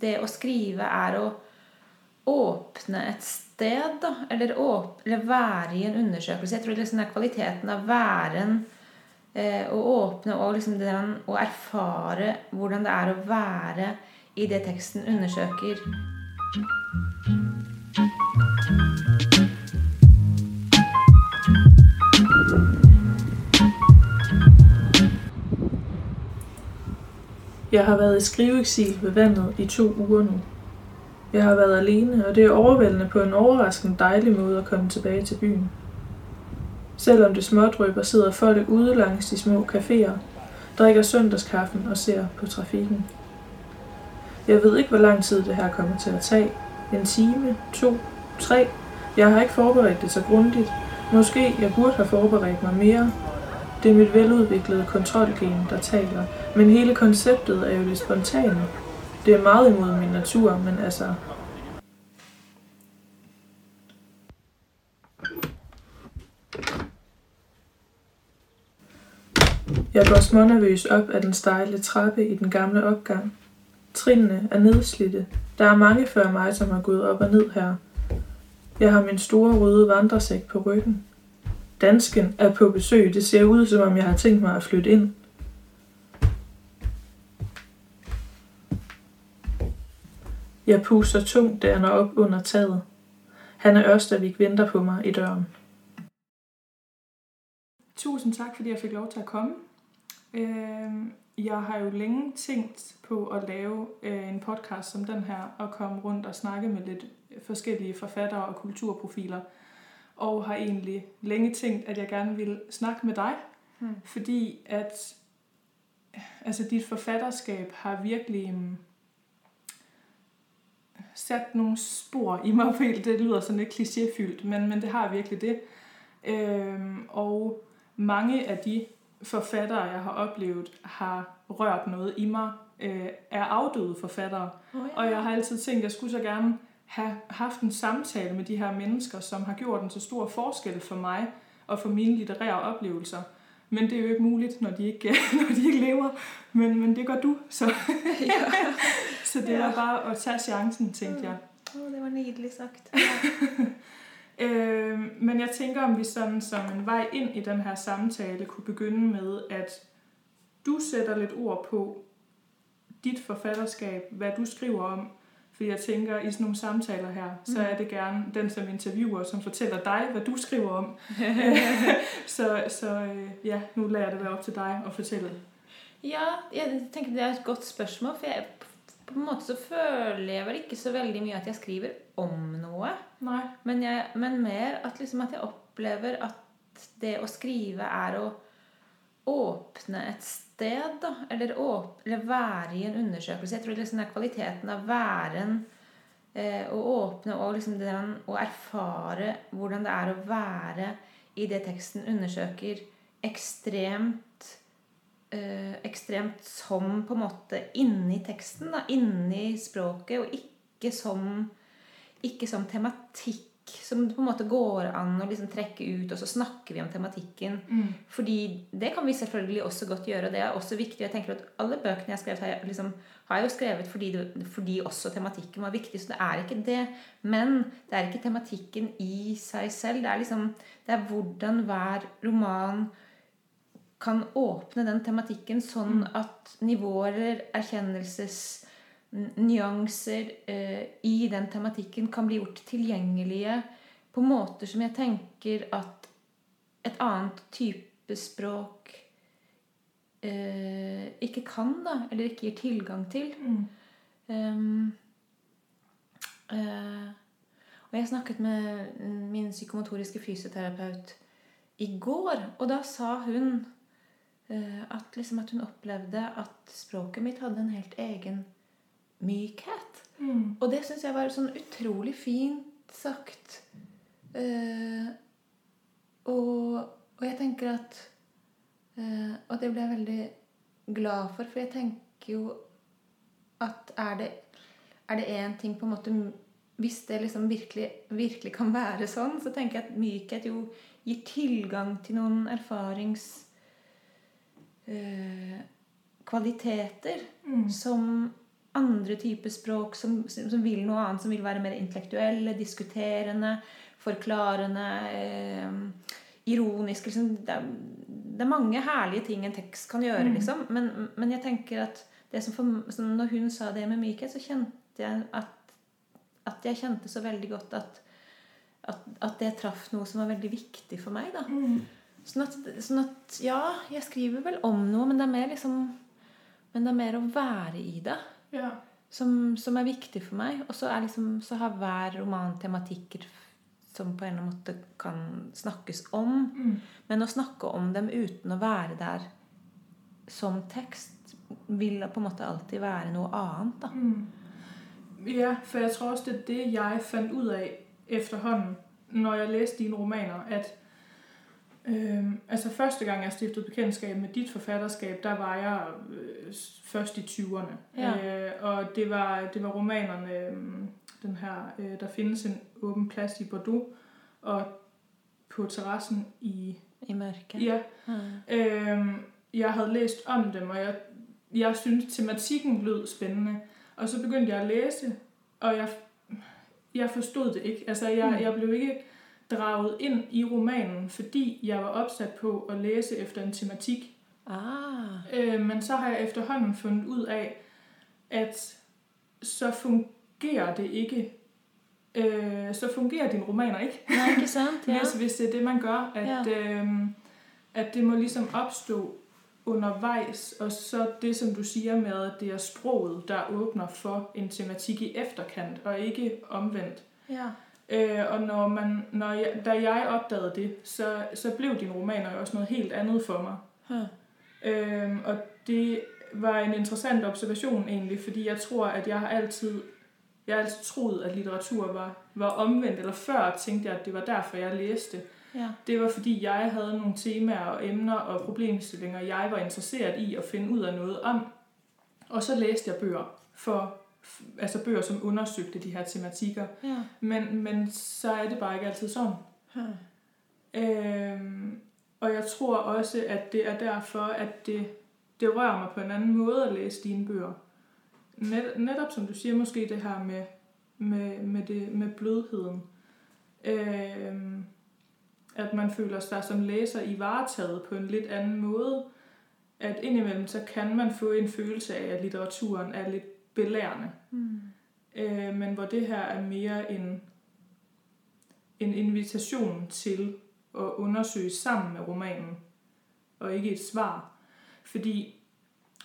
det å skrive er å åpne et sted, da. Eller, åpne, eller være i en undersøkelse. Jeg tror liksom det er kvaliteten av væren eh, å åpne og liksom den, å erfare hvordan det er å være i det teksten undersøker. Jeg har været i skriveeksil ved vandet i to uger nu. Jeg har været alene, og det er overvældende på en overraskende dejlig måde at komme tilbage til byen. Selvom det smådrøber, sidder folk ude langs de små caféer, drikker søndagskaffen og ser på trafikken. Jeg ved ikke, hvor lang tid det her kommer til at tage. En time, to, tre. Jeg har ikke forberedt det så grundigt. Måske jeg burde have forberedt mig mere, det er mit veludviklede kontrolgen, der taler. Men hele konceptet er jo det spontane. Det er meget imod min natur, men altså... Jeg går smånervøs op ad den stejle trappe i den gamle opgang. Trinene er nedslidte. Der er mange før mig, som har gået op og ned her. Jeg har min store røde vandresæk på ryggen. Dansken er på besøg. Det ser ud, som om jeg har tænkt mig at flytte ind. Jeg puster tungt, da jeg når op under taget. Han er Ørstavik venter på mig i døren. Tusind tak, fordi jeg fik lov til at komme. Jeg har jo længe tænkt på at lave øh, en podcast som den her, og komme rundt og snakke med lidt forskellige forfattere og kulturprofiler og har egentlig længe tænkt, at jeg gerne vil snakke med dig, mm. fordi at altså dit forfatterskab har virkelig um, sat nogle spor i mig. Det lyder sådan lidt klichéfyldt, men, men det har virkelig det. Øhm, og mange af de forfattere, jeg har oplevet, har rørt noget i mig, øh, er afdøde forfattere. Oh, ja. Og jeg har altid tænkt, at jeg skulle så gerne have haft en samtale med de her mennesker, som har gjort en så stor forskel for mig og for mine litterære oplevelser. Men det er jo ikke muligt, når de ikke, når de ikke lever. Men, men det gør du, så, ja. så det var bare at tage chancen, tænkte jeg. Oh, det var nydelig sagt. Ja. øh, men jeg tænker, om vi sådan som en vej ind i den her samtale kunne begynde med, at du sætter lidt ord på dit forfatterskab, hvad du skriver om, fordi jeg tænker, i sådan nogle samtaler her, så mm. er det gerne den som interviewer, som fortæller dig, hvad du skriver om. så så øh, ja, nu lader jeg det være op til dig at fortælle. Ja, jeg tenker det er et godt spørsmål. For jeg, på en måte så føler jeg vel ikke så veldig mye at jeg skriver om noe. Nei. Men, jeg, men mer at, liksom at jeg opplever at det å skrive er å åpne et sted, da. Eller, åp eller være i en undersøkelse. Jeg tror liksom det er kvaliteten av væren eh, å åpne og liksom den, å erfare hvordan det er å være i det teksten undersøker, ekstremt eh, ekstremt som på en måte inni teksten, da, inni språket, og ikke som, ikke som tematikk som på en måte går an å liksom trekke ut, og så snakker vi om tematikken. Mm. Fordi det kan vi selvfølgelig også godt gjøre, og det er også viktig. Jeg tenker at Alle bøkene jeg har skrevet, har jeg, liksom, har jeg jo skrevet fordi, det, fordi, også tematikken var viktig. Så det er ikke det. Men det er ikke tematikken i seg selv. Det er liksom det er hvordan hver roman kan åpne den tematikken sånn mm. at nivåer erkjennelses nyanser eh, i den tematikken kan bli gjort tilgjengelige på måter som jeg tenker at et annet type språk eh, ikke kan, da. Eller ikke gir tilgang til. Mm. Um, eh, og jeg snakket med min psykomotoriske fysioterapeut i går, og da sa hun eh, at, liksom at hun opplevde at språket mitt hadde en helt egen mykhet. Mm. Og det syns jeg var sånn utrolig fint sagt. Uh, og, og, jeg tenker at uh, Og det ble jeg veldig glad for, for jeg tenker jo at er det er det én ting på en måte Hvis det liksom virkelig, virkelig kan være sånn, så tenker jeg at mykhet jo gir tilgang til noen erfarings uh, kvaliteter mm. som andre typer språk som, som vil noe annet, som vil være mer intellektuelle, diskuterende, forklarende, eh, ironisk liksom. det, er, det, er, mange herlige ting en tekst kan gjøre, mm. liksom. Men, men, jeg tenker at det som for, som når hun sa det med mykhet, så kjente jeg at, at jeg kjente så veldig godt at, at, at det traff noe som var veldig viktig for meg. da. Mm. Sånn at, sånn at, Ja, jeg skriver vel om noe, men det er mer liksom Men det er mer å være i det ja. som, som, er viktig for meg. Og så, liksom, så har hver roman tematikker som på en eller annen måte kan snakkes om. Mm. Men å snakke om dem uten å være der som tekst, vil på en måte alltid være noe annet. da. Mm. Ja, for jeg tror også det er det jeg fant ut av efterhånden når jeg leste dine romaner, at Øhm, altså første gang jeg stiftede bekendtskab med dit forfatterskab, der var jeg øh, først i 20'erne. Ja. Øh, og det var, det var romanerne, øh, den her, øh, der findes en åben plads i Bordeaux, og på terrassen i... I mørket. Ja. Mm. Øhm, jeg havde læst om dem, og jeg, jeg syntes, tematikken lød spændende. Og så begyndte jeg at læse, og jeg, jeg forstod det ikke. Altså, jeg, mm. jeg blev ikke draget ind i romanen, fordi jeg var opsat på at læse efter en tematik. Ah. Øh, men så har jeg efterhånden fundet ud af, at så fungerer det ikke. Øh, så fungerer dine romaner ikke. Nej, ikke sant? Ja. hvis, hvis det er det, man gør. At, ja. øh, at det må ligesom opstå undervejs, og så det, som du siger med, at det er sproget, der åbner for en tematik i efterkant, og ikke omvendt. Ja. Øh, og når man, når jeg, da jeg opdagede det, så, så blev dine romaner jo også noget helt andet for mig. Huh. Øh, og det var en interessant observation egentlig, fordi jeg tror, at jeg har altid, jeg har altid troet, at litteratur var, var omvendt, eller før tænkte jeg, at det var derfor, jeg læste. Ja. Det var fordi, jeg havde nogle temaer og emner og problemstillinger, jeg var interesseret i at finde ud af noget om. Og så læste jeg bøger for altså bøger, som undersøgte de her tematikker. Ja. Men, men så er det bare ikke altid sånn. Ja. Øhm, og jeg tror også, at det er derfor, at det, det rører meg på en annen måte at læse dine bøger. Net, netop som du sier, måske det her med, med, med, det, med blødheden. Øhm, at man føler seg som læser i varetaget på en litt annen måte. At innimellom så kan man få en følelse av at litteraturen er lidt belærende. Mm. Øh, men hvor det her er mere en, en invitation til at undersøge sammen med romanen, og ikke et svar. Fordi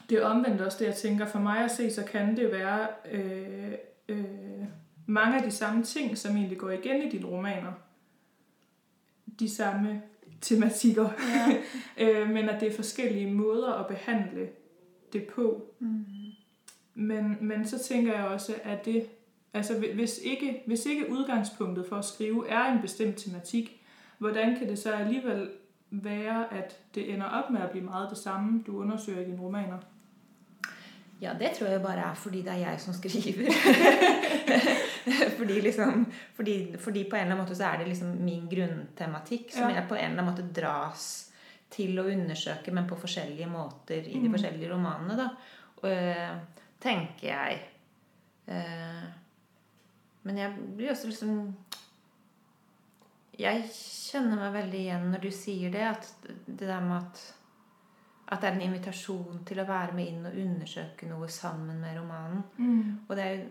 det er omvendt også det, jeg tænker, for mig at se, så kan det være øh, øh, mange af de samme ting, som egentlig går igen i dine romaner. De samme tematikker. Ja. øh, men at det er forskellige måder at behandle det på. Mm. Men, men så tænker jeg også, at det, altså hvis ikke, hvis ikke udgangspunktet for at skrive er en bestemt tematik, hvordan kan det så alligevel være, at det ender op med at blive meget det samme, du undersøger i dine romaner? Ja, det tror jeg bare er fordi det er jeg som skriver. fordi, liksom, fordi, fordi på en eller annen måte så er det liksom min grunntematikk som ja. jeg på en eller annen måte dras til å undersøke, men på forskjellige måter i de mm. forskjellige romanene. da. Og, øh, tenker jeg. Eh, men jeg blir også liksom Jeg kjenner meg veldig igjen når du sier det, at det der med at at det er en invitasjon til å være med inn og undersøke noe sammen med romanen. Mm. Og, det er,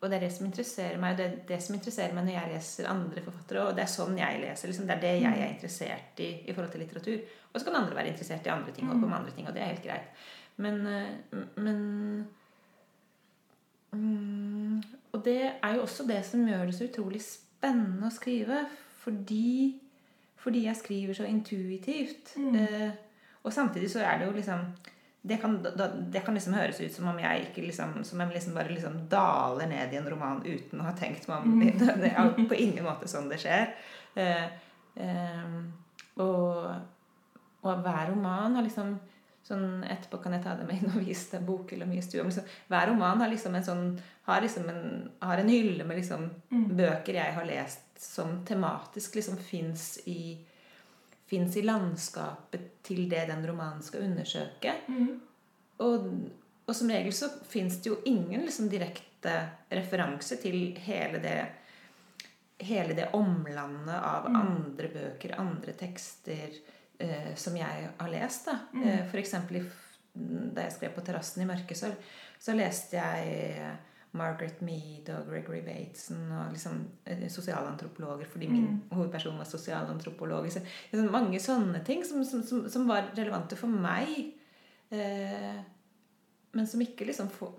og, det er, det som interesserer meg, og det er det som interesserer meg når jeg leser andre forfattere. Og det er sånn jeg leser. Liksom. Det er det jeg er mm. interessert i i forhold til litteratur. Og så kan andre være interessert i andre ting, og på med andre ting, og det er helt greit. Men, eh, men Mm, og det er jo også det som gjør det så utrolig spennende å skrive. Fordi, fordi jeg skriver så intuitivt. Mm. Eh, og samtidig så er det jo liksom det kan, det kan liksom høres ut som om jeg ikke liksom, som jeg liksom bare liksom daler ned i en roman uten å ha tenkt meg om. Mm. Det er på ingen måte sånn det skjer. Eh, eh, og, og hver roman har liksom Sånn, etterpå kan jeg ta det med inn og vise deg bok eller mye stue. Liksom, hver roman har liksom en sånn har, liksom en, har en hylle med liksom mm. bøker jeg har lest som tematisk liksom fins i, i landskapet til det den romanen skal undersøke. Mm. Og, og som regel så fins det jo ingen liksom, direkte referanse til hele det hele det omlandet av Mm. andre bøker, andre tekster eh, som jeg har lest. da. Mm. Eh, for eksempel i, da jeg skrev på terrassen i mørket, så, så leste jeg eh, Margaret Mead og Gregory Bateson og liksom eh, sosialantropologer, fordi min Mm. hovedperson var sosialantropolog. Så, liksom, mange sånne ting som, som, som, som var relevante for meg, eh, men som ikke liksom får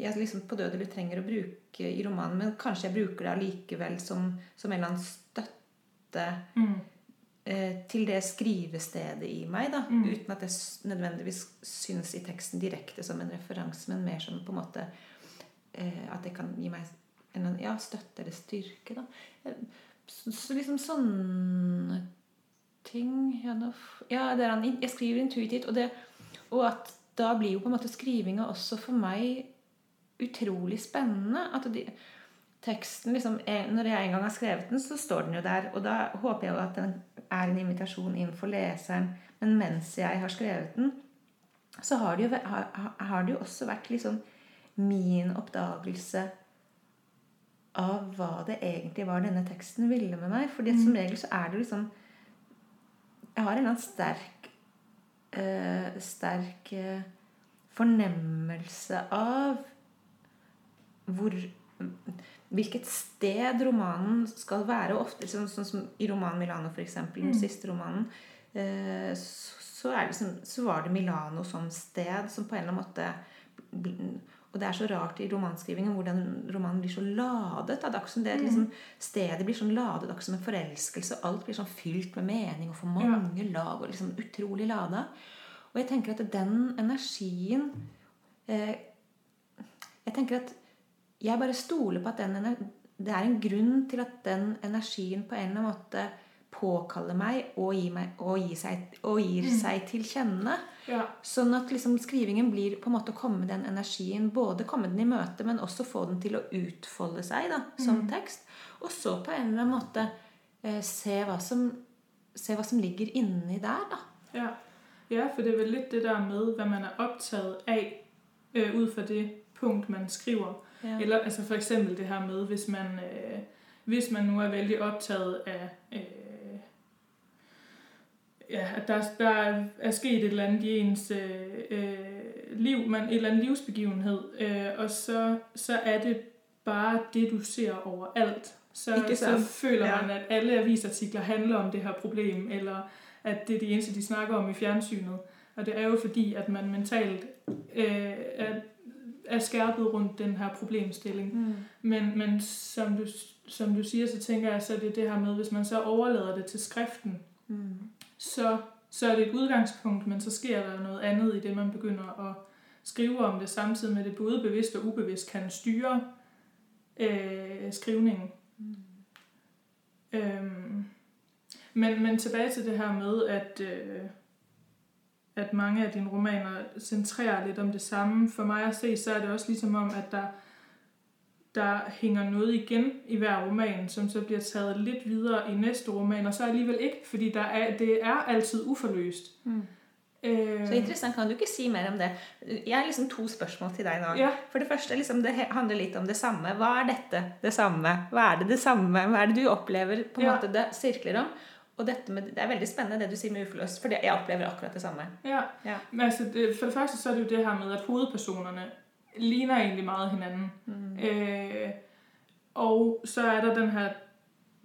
jeg liksom på død eller trenger å bruke i romanen, men kanskje jeg bruker det allikevel som, som en eller annen støtte Mm. Eh, til det skrivestedet i meg, da. Mm. Uten at jeg nødvendigvis syns i teksten direkte som en referanse, men mer som på en måte eh, At det kan gi meg en ja, støtte eller styrke, da. Eh, Så, så liksom sånne ting Ja, ja det er han, jeg skriver intuitivt, og, det, og at da blir jo på en måte skrivinga også for meg utrolig spennende. At de, teksten liksom, er- Når jeg en gang har skrevet den, så står den jo der. Og da håper jeg jo at den er en invitasjon inn for leseren. Men mens jeg har skrevet den, så har det jo, har, har det jo også vært liksom min oppdagelse av hva det egentlig var denne teksten ville med meg. Fordi som regel så er det liksom Jeg har en eller annen sterk øh, Sterk øh, fornemmelse av hvor Hvilket sted romanen skal være. og Ofte sånn, sånn som i romanen 'Milano', eksempel, den Mm. siste romanen. Eh, så, er det som, så var det Milano som sted som på en eller annen måte Og det er så rart i romanskrivingen hvordan romanen blir så ladet. da. Det er som det, liksom, stedet blir sånn ladet, akkurat som en forelskelse. Alt blir sånn fylt med mening og for mange lag. og liksom utrolig lada. Og jeg tenker at den energien eh, Jeg tenker at jeg bare stoler på at den det er en grunn til at den energien på en eller annen måte påkaller meg og gir, meg, og gir, seg, og gir seg til kjenne. Ja. Sånn at liksom skrivingen blir på en måte å komme den energien, både komme den i møte, men også få den til å utfolde seg da, som tekst. Og så på en eller annen måte eh, se, hva som, se hva som ligger inni der, da. Ja. ja, for det er vel litt det der med, hva man er opptatt av øh, ut fra det punkt, man skriver. Ja. Eller altså for eksempel det her med, hvis man, øh, hvis man nu er veldig optaget af, øh, ja, at der, der er sket et eller andet i ens øh, øh, liv, man, et eller andet livsbegivenhed, øh, og så, så er det bare det, du ser overalt. Så, Ikke så føler Ja. man, at alle avisartikler handler om det her problem, eller at det er det eneste, de snakker om i fjernsynet. Og det er jo fordi, at man mentalt øh, er, er skærpet rundt den her problemstilling. Mm. Men, men som, du, som du siger, så tænker jeg, så er det det her med, hvis man så overlader det til skriften, Mm. så, så er det et udgangspunkt, men så sker der noget andet i det, man begynder at skrive om det, samtidig med at det både bevidst og ubevidst kan styre øh, skrivningen. Mm. Øhm, men, men tilbage til det her med, at, øh, at mange af dine romaner centrerer lidt om det samme. For mig at se, så er det også ligesom om, at der, der hænger noget igen i hver roman, som så bliver taget lidt videre i næste roman, og så alligevel ikke, fordi der er, det er altid uforløst. Mm. Øh, Så interessant. Kan du ikke si mer om det? Jeg har liksom to spørsmål til deg nå. Ja. For det første, liksom, det handler litt om det samme. Hva er dette det samme? Hva er det det samme? Hva er det du opplever på en Ja. måte det sirkler om? Og dette med, det er veldig spennende det du sier med uforløst, for jeg opplever akkurat det samme. Ja, Ja. men altså, det, for det første så er det jo det her med, at hovedpersonene ligner egentlig meget hinanden. Mm. Øh, og så er der den her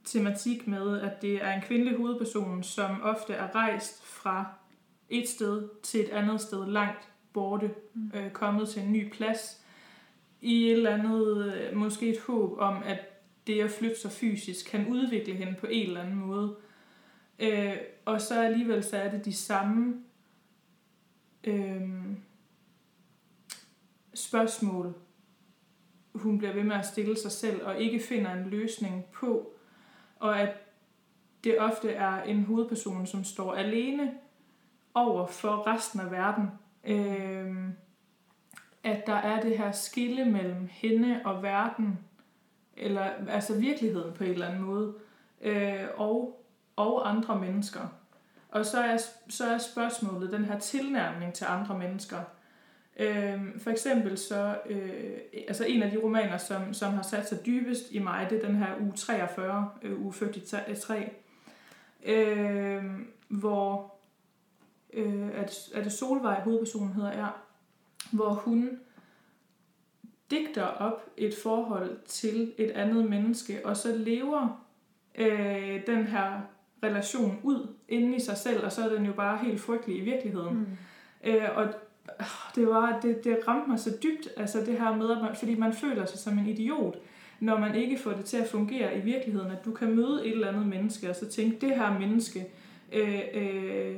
tematik med, at det er en kvindelig hovedperson, som ofte er rejst fra et sted til et andet sted langt borte, øh, kommet til en ny plads, i et eller andet, øh, måske et håb om, at det at flytte sig fysisk kan udvikle hende på en eller anden måde. Øh, og så alligevel så er det de samme øh, spørgsmål, hun bliver ved med at stille sig selv, og ikke finder en løsning på. Og at det ofte er en hovedperson, som står alene over for resten af verden. Øh, at der er det her skille mellem hende og verden, eller altså virkeligheden på en eller anden måde, øh, og, og andre mennesker. Og så er, så er spørsmålet den her tilnærmning til andre mennesker. Øh, for eksempel så, øh, altså en av de romaner, som, som har satt seg dybest i meg, det er den her uge 43, øh, uge 43, øh, hvor øh, er, er det Solvej, hovedpersonen heter, er, hvor hun digter opp et forhold til et annet menneske, og så lever øh, den her relation ud inden i sig selv, og så er den jo bare helt frygtelig i virkeligheden. Mm. Øh, og det, var, det, det ramte mig så dybt, altså det her med, at man, fordi man føler sig som en idiot, når man ikke får det til at fungere i virkeligheden, at du kan møde et eller andet menneske, og så tænke, det her menneske, øh, øh,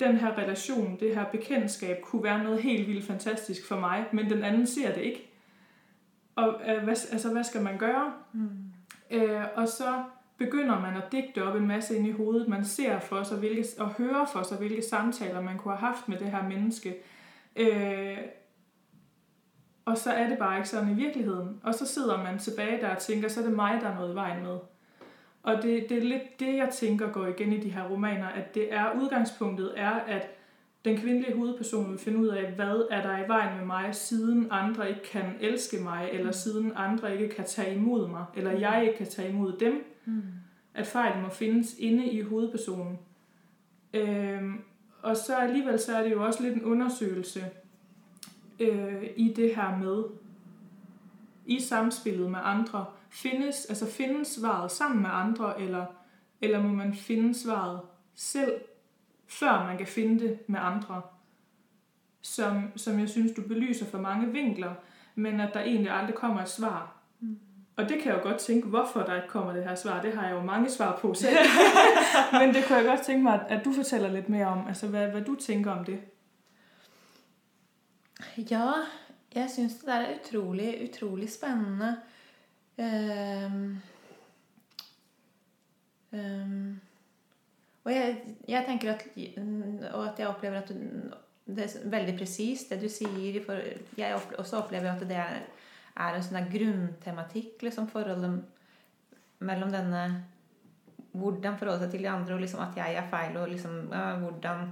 den her relation, det her bekendtskab, kunne være noget helt vildt fantastisk for mig, men den anden ser det ikke. Og øh, hvad, altså, hvad skal man gøre? Mm. Øh, og så begynder man at digte op en masse ind i hovedet. Man ser for sig, hvilke, og hører for sig, hvilke samtaler man kunne have haft med det her menneske. Øh, og så er det bare ikke sådan i virkeligheden. Og så sidder man tilbage der og tænker, så er det mig, der er noget i vejen med. Og det, det er lidt det, jeg tænker går igen i de her romaner, at det er udgangspunktet er, at den kvindelige hovedperson vil finde ud af, hvad er der i vejen med mig, siden andre ikke kan elske mig, eller mm. siden andre ikke kan tage imod mig, eller jeg ikke kan tage imod dem. Mm. At fejlen må findes inde i hovedpersonen. Øhm, og så alligevel så er det jo også lidt en undersøgelse øh, i det her med, i samspillet med andre, findes, altså findes svaret sammen med andre, eller, eller må man finde svaret selv, før man kan finde det med andre, som, som jeg synes, du belyser for mange vinkler, men at der egentlig aldrig kommer et svar. Mm. Og det kan jeg jo godt tænke, hvorfor der ikke kommer det her svar. Det har jeg jo mange svar på selv. Men det kunne jeg godt tænke mig, at du fortæller lidt mere om. Altså, hvad, hvad du tænker om det. Ja, jeg synes det der er utrolig, utrolig spændende. Um, um, og jeg, jeg tenker at, og at jeg opplever at det er veldig presist, det du sier. Jeg også opplever at det er er en sånn grunntematikk, liksom, forholdet mellom denne Hvordan forholde seg til de andre, og liksom at jeg er feil, og liksom hvordan,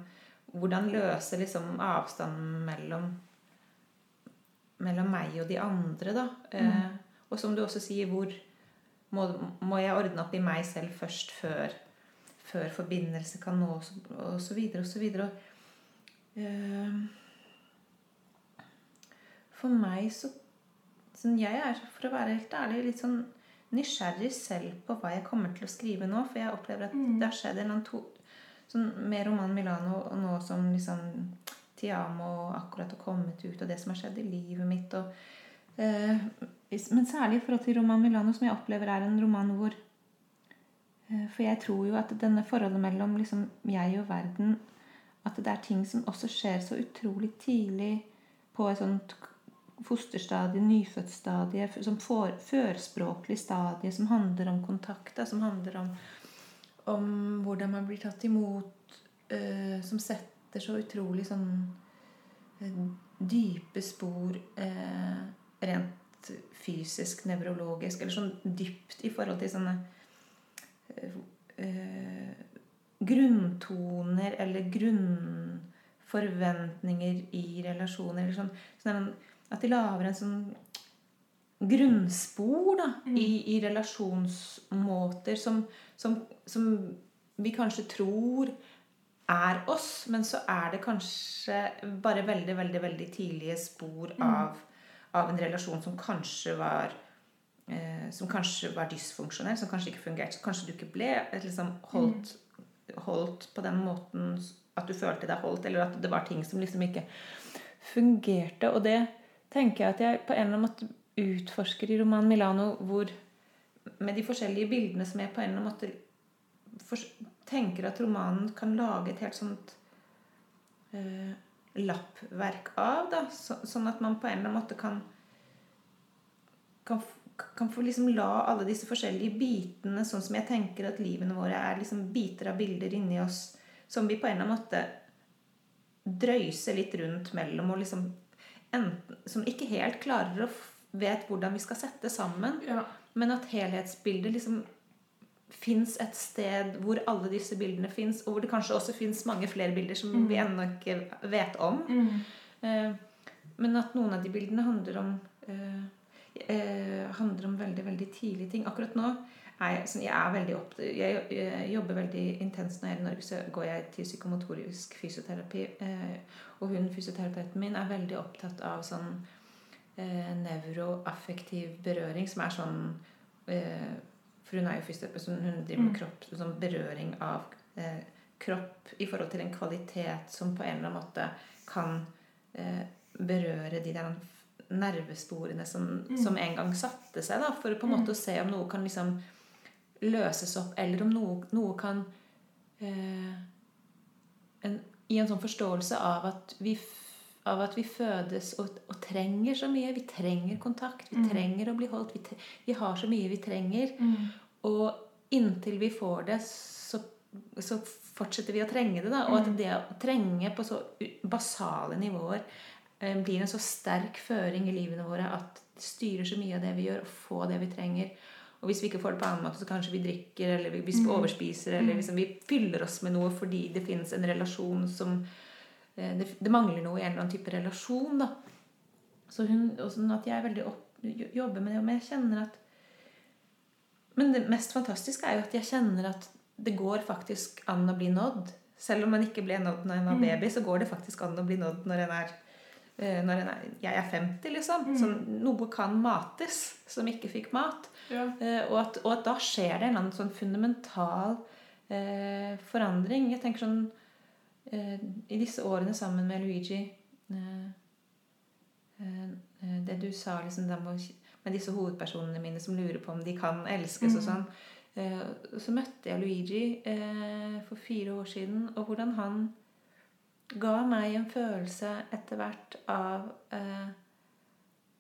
hvordan løse liksom avstanden mellom mellom meg og de andre, da. Mm. Eh, og som du også sier, hvor må, må, jeg ordne opp i meg selv først før, før forbindelse kan nås, og så og så videre. Eh, for meg så Sånn, jeg er, for å være helt ærlig, litt sånn nysgjerrig selv på hva jeg kommer til å skrive nå. For jeg opplever at mm. det har skjedd en eller annen to, sånn, med roman Milano og nå som liksom Tiamo akkurat har kommet ut, og det som har skjedd i livet mitt. Og, uh, men særlig i forhold til roman Milano, som jeg opplever er en roman hvor For jeg tror jo at denne forholdet mellom liksom, jeg og verden At det er ting som også skjer så utrolig tidlig på et sånt fosterstadie, nyfødtstadie, som for, førspråklig stadie som handler om kontakt, som handler om, om hvordan man blir tatt imot, øh, som setter så utrolig sånn øh, dype spor øh, rent fysisk, nevrologisk, eller sånn dypt i forhold til sånne grunntoner eller grunnforventninger i relasjoner. Eller sånn, sånn at de lager en sånn grunnspor da, mm. i, i, relasjonsmåter som, som, som, vi kanskje tror er oss, men så er det kanskje bare veldig, veldig, veldig tidlige spor mm. av, av en relasjon som kanskje var eh, som kanskje var dysfunksjonell, som kanskje ikke fungerte. Kanskje du ikke ble liksom, holdt, holdt på den måten at du følte deg holdt, eller at det var ting som liksom ikke fungerte. Og det, tenker jeg at jeg på en eller annen måte utforsker i romanen Milano hvor med de forskjellige bildene som jeg på en eller annen måte tenker at romanen kan lage et helt sånt eh, lappverk av. da, så, Sånn at man på en eller annen måte kan kan, kan få liksom la alle disse forskjellige bitene, sånn som jeg tenker at livene våre er liksom biter av bilder inni oss, som vi på en eller annen måte drøyser litt rundt mellom og liksom enten, som ikke helt klarer å vet hvordan vi skal sette sammen. Ja. Men at helhetsbildet liksom fins et sted hvor alle disse bildene fins, og hvor det kanskje også fins mange flere bilder som mm. vi ennå ikke vet om. Mm. Eh, men at noen av de bildene handler om eh, eh, handler om veldig veldig tidlige ting. Akkurat nå er jeg, sånn, jeg er veldig opp, jeg, jeg jobber veldig intenst når jeg er i Norge, så går jeg til psykomotorisk fysioterapi. Eh, og hun fysioterapeuten min er veldig opptatt av sånn eh, nevroaffektiv berøring, som er sånn eh, For hun er jo fysioterapeut, så hun driver med kropp, sånn berøring av eh, kropp i forhold til en kvalitet som på en eller annen måte kan eh, berøre de der nervesporene som, Mm. som en gang satte seg, da, for på en måte å se om noe kan liksom løses opp, eller om noe, noe kan eh, en, I en sånn forståelse av at vi, av at vi fødes og, og trenger så mye. Vi trenger kontakt, vi Mm. trenger å bli holdt. Vi, tre- vi har så mye vi trenger. Mm. Og inntil vi får det, så, så fortsetter vi å trenge det. Da. Og at Mm. det å trenge på så basale nivåer blir en så sterk føring i livene våre at det styrer så mye av det vi gjør, og få det vi trenger. Og hvis vi ikke får det på annen måte, så kanskje vi drikker, eller vi, Mm. overspiser, eller Mm. liksom vi fyller oss med noe fordi det finnes en relasjon som eh, det, det mangler noe i en eller annen type relasjon, da. Så hun, og sånn at jeg er veldig opp, jobber med det, men jeg kjenner at Men det mest fantastiske er jo at jeg kjenner at det går faktisk an å bli nådd. Selv om man ikke ble nådd når en var Mm. baby, så går det faktisk an å bli nådd når en er eh, når en er, jeg er 50, liksom. Mm. Så noe kan mates som ikke fikk mat. Ja. Eh, og, at, og at da skjer det en annen sånn fundamental eh, forandring. Jeg tenker sånn eh, I disse årene sammen med Luigi eh, eh, eh, Det du sa liksom, med, disse hovedpersonene mine som lurer på om de kan elskes og Mhm. sånn. Eh, så møtte jeg Luigi eh, for fire år siden, og hvordan han ga meg en følelse etter hvert av eh,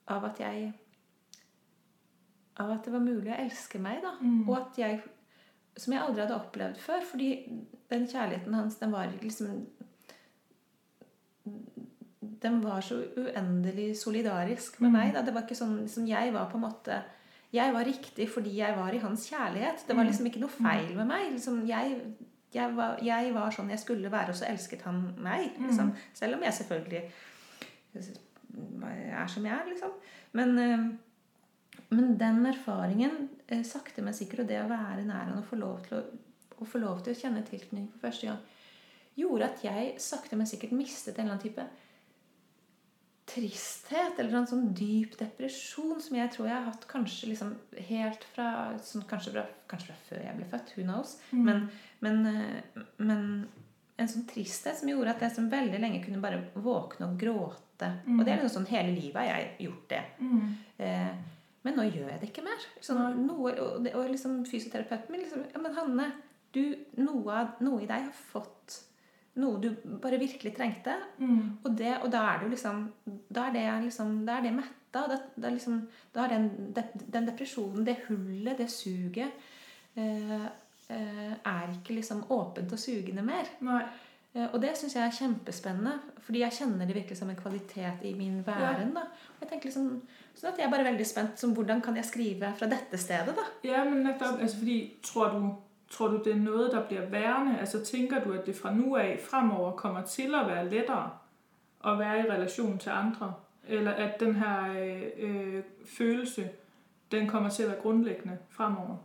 av at jeg av at det var mulig å elske meg, da. Mm. Og at jeg Som jeg aldri hadde opplevd før. Fordi den kjærligheten hans, den var liksom Den var så uendelig solidarisk med Mm. meg. Da. Det var ikke sånn liksom, Jeg var på en måte Jeg var riktig fordi jeg var i hans kjærlighet. Det var Mm. liksom ikke noe feil med meg. Liksom, jeg, jeg, var, jeg var sånn jeg skulle være, og så elsket han meg. Liksom. Mm. Selv om jeg selvfølgelig er som jeg er, liksom. Men, eh, men den erfaringen, eh, sakte, men sikkert, og det å være nær han og få lov til å, å få lov til å kjenne tilknytning for første gang, gjorde at jeg sakte, men sikkert mistet en eller annen type tristhet eller en sånn dyp depresjon som jeg tror jeg har hatt kanskje liksom helt fra, sånn, kanskje, fra kanskje fra før jeg ble født. Who knows? Mm. Men, men, eh, men en sånn tristhet som gjorde at jeg som veldig lenge kunne bare våkne og gråte. Mm. Og det er liksom sånn hele livet har jeg gjort det. Mm. Eh, men nå gjør jeg det ikke mer. Sånn, noe, og, og liksom fysioterapeuten min liksom Ja, men Hanne, du, noe, noe i deg har fått noe du bare virkelig trengte. Mm. Og, det, og da er jo liksom Da er det, liksom, da er det metta. Da, da, liksom, da er den, den depresjonen, det hullet, det suget eh, eh, er ikke liksom åpent og sugende mer. Eh, Og det syns jeg er kjempespennende, fordi jeg kjenner det virkelig som en kvalitet i min væren. da. Og jeg tenker liksom, sånn at jeg er bare veldig spent som hvordan kan jeg skrive fra dette stedet. da. Ja, men nettopp, altså fordi, tror du, tror du, det er noget, der bliver værende? Altså tænker du, at det fra nu af fremover kommer til at være lettere at være i relation til andre? Eller at den her øh, øh, følelse, den kommer til at være grundlæggende fremover?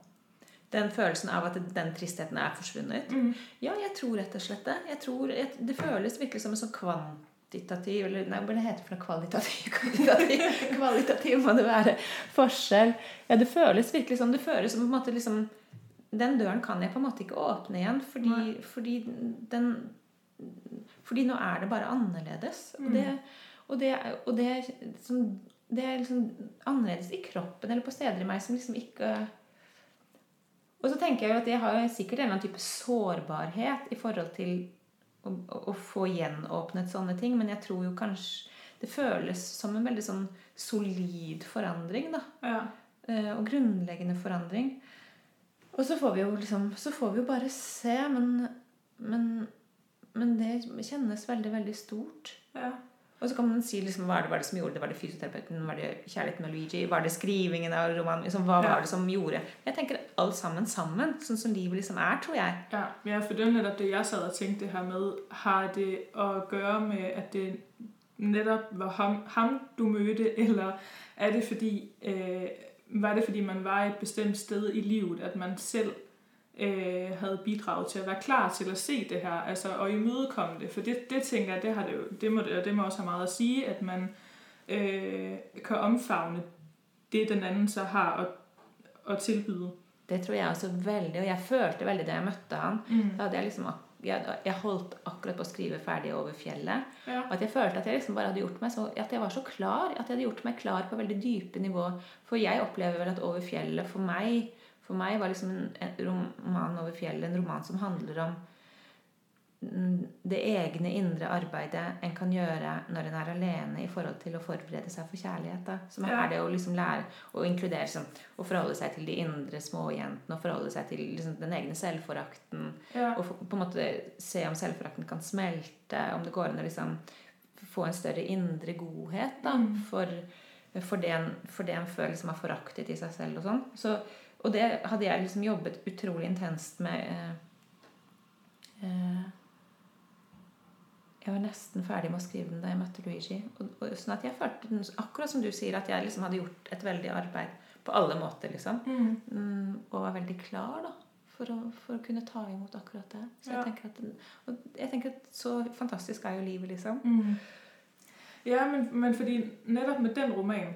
Den følelsen av at den tristheten er forsvunnet. Mm. Ja, jeg tror rett og slett det. Jeg tror, jeg, det føles virkelig som en sånn kvantitativ Eller nei, hva det for noe kvalitativ? Kvalitativ, kvalitativ må det være. Forskjell. Ja, det føles virkelig sånn. Det føles som på en måte liksom Den døren kan jeg på en måte ikke åpne igjen, fordi, fordi den Fordi nå er det bare annerledes. Og Mm. det, og det, og det, liksom, det er liksom annerledes i kroppen eller på steder i meg som liksom ikke og så tenker jeg jo at jeg har sikkert en eller annen type sårbarhet i forhold til å, å, å få gjenåpnet sånne ting, men jeg tror jo kanskje det føles som en veldig sånn solid forandring, da. Ja. Eh, Og grunnleggende forandring. Og så får vi jo liksom Så får vi jo bare se, men Men, men det kjennes veldig, veldig stort. ja. Og så kan man si liksom, hva er det, var det som gjorde det? Var det fysioterapeuten? Var det kjærligheten med Luigi? Var det skrivingen av romanen? Liksom, hva Ja. var det som gjorde? Jeg tenker alt sammen sammen. Sånn som livet liksom er, tror jeg. Ja, ja, for det er netop det, jeg sad og tenkte her med, har det å gøre med, at det netop var ham, ham du møtte, eller er det fordi, øh, var det fordi man var et bestemt sted i livet, at man selv øh, hadde bidraget til å være klar til å se det her, altså og imødekomme det, for det, det tænker jeg, det, har det, jo, det, må, det må også ha meget å si, at man øh, kan omfavne det, den anden så har å, å tilbyde. Det tror jeg også veldig, og jeg følte veldig da jeg møtte han. Mm. Da hadde jeg liksom ak- jeg, jeg holdt akkurat på å skrive ferdig over fjellet. Ja. At jeg følte at jeg liksom bare hadde gjort meg så, at jeg var så klar. At jeg hadde gjort meg klar på veldig dype nivå. For jeg opplever vel at Over fjellet for meg for meg var liksom en, en roman over fjellet en roman som handler om det egne indre arbeidet en kan gjøre når en er alene i forhold til å forberede seg for kjærlighet. Da. Som Ja. er det å liksom lære å inkludere sånn, å forholde seg til de indre småjentene og forholde seg til liksom, den egne selvforakten. Ja. Og på en måte se om selvforakten kan smelte, om det går an å liksom få en større indre godhet da, Mm. for, for, det en, for det en føler liksom har foraktet i seg selv og sånn. Så, og det hadde jeg liksom jobbet utrolig intenst med. Eh, eh, jeg var nesten ferdig med å skrive den da jeg møtte Luigi. Og, og sånn at jeg følte den, akkurat som du sier, at jeg liksom hadde gjort et veldig arbeid på alle måter. liksom. Mm. Mm, og var veldig klar da, for å, for å kunne ta imot akkurat det. Så Ja. jeg, tenker at, og jeg tenker at så fantastisk er jo livet, liksom. Mm. Ja, men, men fordi nettopp med den romanen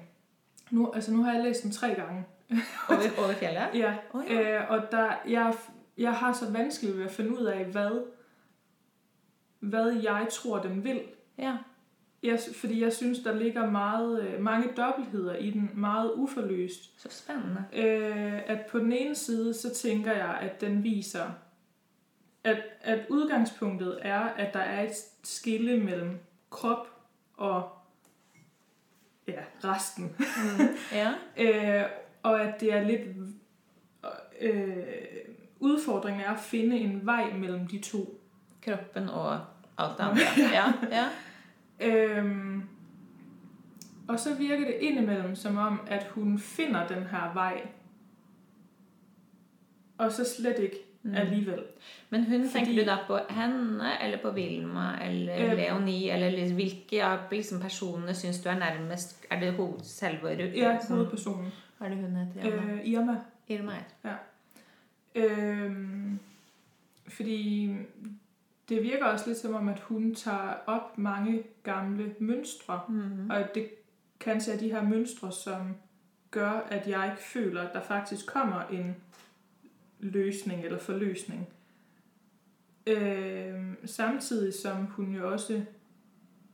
nå, altså nå har jeg lest den tre ganger. Over, over fjellet. ja, Oh, ja. Eh, og der, jeg, jeg har så vanskelig ved å finne ut av hvad, hvad jeg tror, den vil. Ja. Jeg, fordi jeg synes, der ligger meget, øh, mange dobbeltheder i den, meget uforløst. Så spennende. Øh, at på den ene side, så tænker jeg, at den viser, at, at udgangspunktet er, at der er et skille mellem krop og ja, resten. Mm. Ja. Øh, og at det er lidt... Øh, udfordringen er at finde en vej mellem de to. Kroppen og alt det andre. Ja. ja. Øhm, og så virker det innimellom som om, at hun finner den her vei, og så slett ikke Mm. alligevel. Men hun, Fordi- tenker du da på henne, eller på Vilma, eller Eh, Leonie, eller liksom, hvilke av liksom, personene syns du er nærmest Er det hoved, selve Ja, hovedpersonen. Hva er det hun heter? Irma? Øh, Irma. Irma Ja. Øhm, fordi det virker også lidt som om, at hun tager op mange gamle mønstre, Mhm. og at det kanskje er de her mønstre, som gør, at jeg ikke føler, at der faktisk kommer en løsning eller forløsning. Øh, samtidig som hun jo også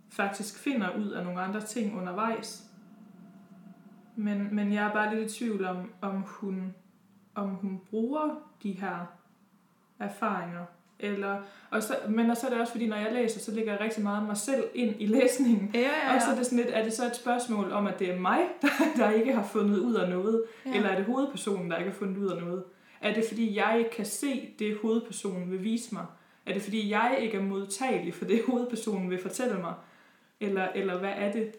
faktisk finder ud af nogle andre ting undervejs. Men, men jeg er bare lidt i tvivl om, om hun, om hun bruger de her erfaringer. Eller, og så, men og så er det også fordi, når jeg læser, så ligger jeg rigtig meget mig selv ind i læsningen. Ja, ja, Og så er det sådan lidt, er det så et spørgsmål om, at det er mig, der, der ikke har fundet ud af noget? Ja. Ja. Eller er det hovedpersonen, der ikke har fundet ud af noget? Er det fordi, jeg ikke kan se det, hovedpersonen vil vise mig? Er det fordi, jeg ikke er modtagelig for det, hovedpersonen vil fortælle mig? Eller, eller hvad er det?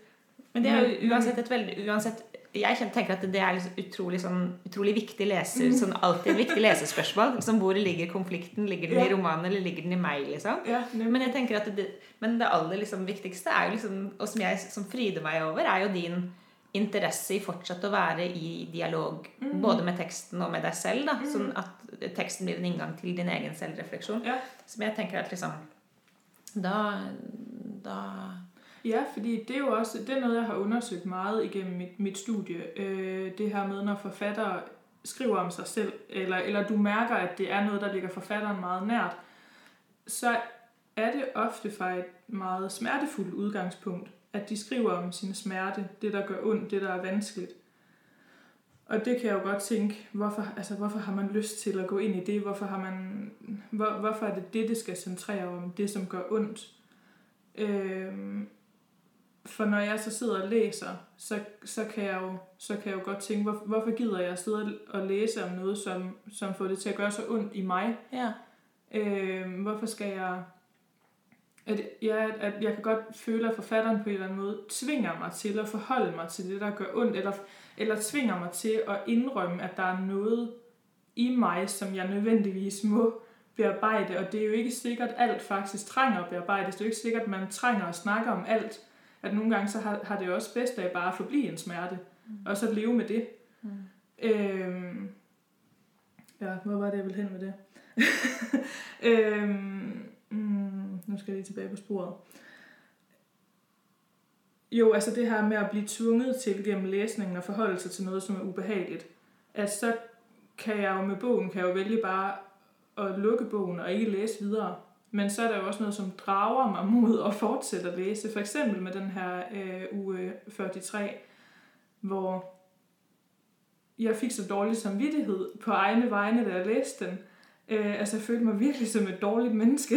Men det er jo uansett et veldig uansett, Jeg tenker at det er liksom utrolig, sånn, utrolig viktig lese, sånn alltid viktig lesespørsmål. Liksom, hvor ligger konflikten? Ligger den i romanen, eller ligger den i meg? liksom? Ja. Men jeg tenker at det, men det aller liksom viktigste er jo liksom, og som jeg som fryder meg over, er jo din interesse i fortsatt å være i dialog Mm. både med teksten og med deg selv. da, Sånn at teksten blir en inngang til din egen selvrefleksjon. Ja. Som jeg tenker at liksom Da, da Ja, fordi det er jo også det er noget, jeg har undersøgt meget igennem mit, mit studie. Øh, det her med, når forfattere skriver om sig selv, eller, eller du mærker, at det er noget, der ligger forfatteren meget nært, så er det ofte fra et meget smertefuldt udgangspunkt, at de skriver om sin smerte, det der gør ondt, det der er vanskeligt. Og det kan jeg jo godt tænke, hvorfor, altså, hvorfor har man lyst til at gå ind i det? Hvorfor, har man, hvor, hvorfor er det det, det skal centrere om, det som gør ondt? Øhm, for når jeg så sidder og læser, så, så, kan, jeg jo, så kan jeg jo godt tænke, hvor, hvorfor gider jeg sidde og læse om noget, som, som får det til at gøre så ondt i mig? Ja. Øh, hvorfor skal jeg... At, jeg, at jeg kan godt føle, at forfatteren på en eller anden måde tvinger mig til at forholde mig til det, der gør ondt, eller, eller tvinger mig til at indrømme, at der er noget i mig, som jeg nødvendigvis må bearbejde. Og det er jo ikke sikkert, at alt faktisk trænger at bearbejdes. Det er jo ikke sikkert, at man trænger at snakke om alt. At nogle gange så har, har det også bedst af bare at forblive en smerte, mm. og så leve med det. Mm. Øhm, ja, hvor var det, jeg ville hen med det? øhm, mm, nu skal jeg lige tilbage på sporet. Jo, altså det her med at blive tvunget til gennem læsningen og forholde sig til noget, som er ubehageligt. At så kan jeg jo med bogen, kan jeg jo vælge bare at lukke bogen og ikke læse videre. Men så er der jo også noget, som drager mig mod at fortsætte at læse. For eksempel med den her øh, uge 43, hvor jeg fik så dårlig samvittighed på egne vegne, da jeg læste den. Øh, altså, jeg følte mig virkelig som et dårligt menneske.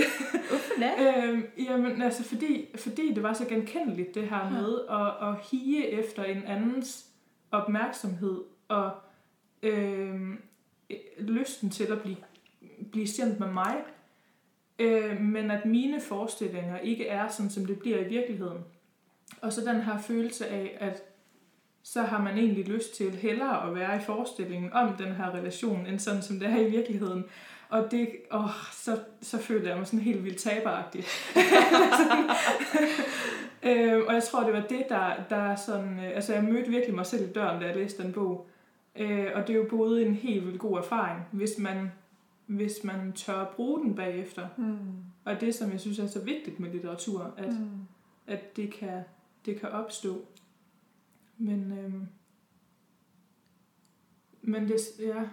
Hvorfor det? øh, jamen, altså, fordi, fordi det var så genkendeligt, det her med at, at hige efter en andens opmærksomhed og øh, lysten til at blive, blive sendt med mig. Øh, men at mine forestillinger ikke er sådan, som det bliver i virkeligheden. Og så den her følelse af, at så har man egentlig lyst til hellere at være i forestillingen om den her relation, end sådan som det er i virkeligheden. Og det, åh, så, så føler jeg mig sådan helt vildt taberagtig. øhm, og jeg tror, det var det, der, der er sådan... Øh, altså, jeg mødte virkelig mig selv i døren, da jeg læste den bog. Øh, og det er jo både en helt vildt god erfaring, hvis man, hvis man tør bruge den bagefter. Mm. Og det, som jeg synes er så vigtigt med litteratur, at, mm. at det, kan, det kan opstå. Men, øhm, men det, ja,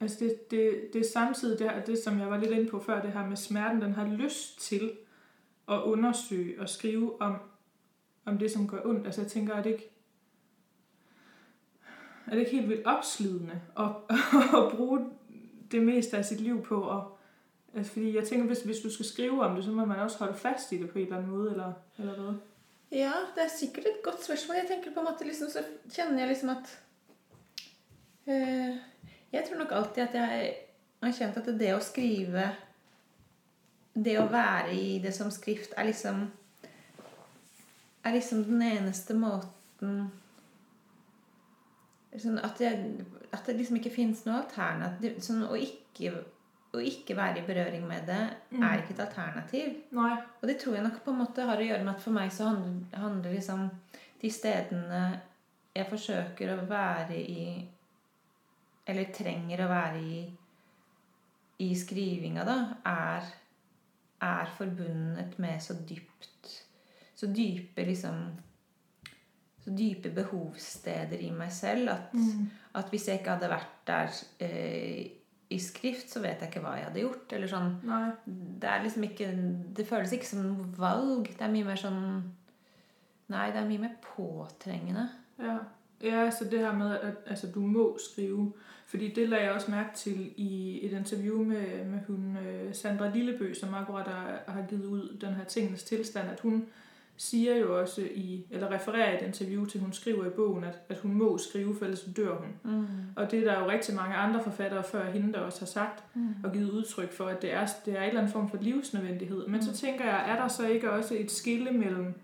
altså det, det, det er samtidig det, det, som jeg var lidt inde på før, det her med smerten, den har lyst til at undersøge og skrive om, om det, som gør ondt. Altså jeg tænker, at det ikke, er det ikke helt vildt opslidende at, at bruge det meste af sit liv på Og, altså fordi jeg tænker, hvis, hvis du skal skrive om det, så må man også holde fast i det på en eller anden måde, eller, eller hvad? Ja, det er sikkert et godt spørsmål. Jeg tenker på en måte liksom, Så kjenner jeg liksom at øh, Jeg tror nok alltid at jeg har kjent at det å skrive Det å være i det som skrift er liksom Er liksom den eneste måten sånn at, det, at det liksom ikke finnes noe alternativ sånn, å, ikke, å ikke være i berøring med det mm. er ikke et alternativ. Nei. Og det tror jeg nok på en måte har å gjøre med at for meg så handler, handler liksom de stedene jeg forsøker å være i Eller trenger å være i i skrivinga, da, er, er forbundet med så dypt Så dype liksom så dype behovssteder i meg selv at, mm. at hvis jeg ikke hadde vært der eh, i skrift, så vet jeg ikke hva jeg hadde gjort. Eller sånn, det er liksom ikke Det føles ikke som noe valg. Det er mye mer sånn Nei, det er mye mer påtrengende. Ja. Ja, så det her med, at altså, du må skrive. Fordi det la jeg også mærke til i et interview med, med hun øh, Sandra Lillebø, som akkurat har, har givet ut den her tingens tilstand, at hun siger jo også i, eller refererer i et interview til, hun skriver i bogen, at, at hun må skrive, for ellers dør hun. Mm. Og det er der jo rigtig mange andre forfattere før hende, der også har sagt mm. og givet udtryk for, at det er, det er en eller anden form for livsnødvendighed. Men mm. så tænker jeg, er der så ikke også et skille mellem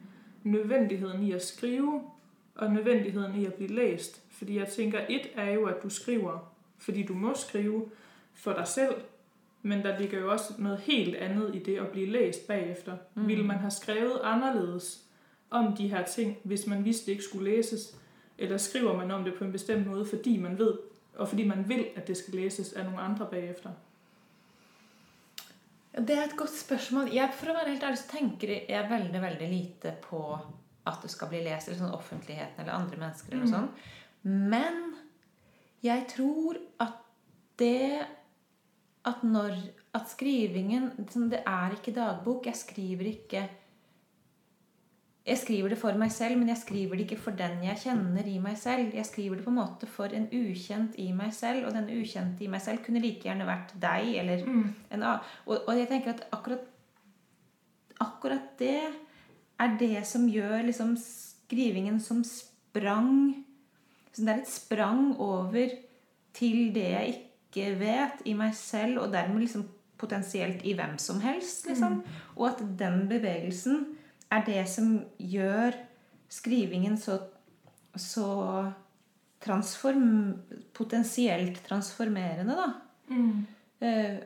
nødvendigheden i at skrive, og nødvendigheden i at blive læst? Fordi jeg tænker, et er jo, at du skriver, fordi du må skrive for dig selv, men der ligger jo også noget helt andet i det at blive læst bagefter. Mm. Ville man have skrevet anderledes om de her ting, hvis man vidste, det ikke skulle læses? Eller skriver man om det på en bestemt måde, fordi man ved, og fordi man vil, at det skal læses af nogle andre bagefter? Det er et godt spørsmål. Jeg, for å være helt ærlig, så tenker jeg veldig, veldig lite på at det skal bli lest, eller sånn offentligheten eller andre mennesker. eller mm. sånn. Men jeg tror at det at når at skrivingen liksom, Det er ikke dagbok. Jeg skriver ikke jeg skriver det for meg selv, men jeg skriver det ikke for den jeg kjenner i meg selv. Jeg skriver det på en måte for en ukjent i meg selv, og den ukjente i meg selv kunne like gjerne vært deg eller mm. en annen. Og, og, jeg tenker at akkurat, akkurat det er det som gjør liksom skrivingen som sprang så Det er et sprang over til det jeg ikke ikke vet i meg selv, og dermed liksom potensielt i hvem som helst. Liksom. Mm. Og at den bevegelsen er det som gjør skrivingen så, så transform, potensielt transformerende, da. Mm. Uh,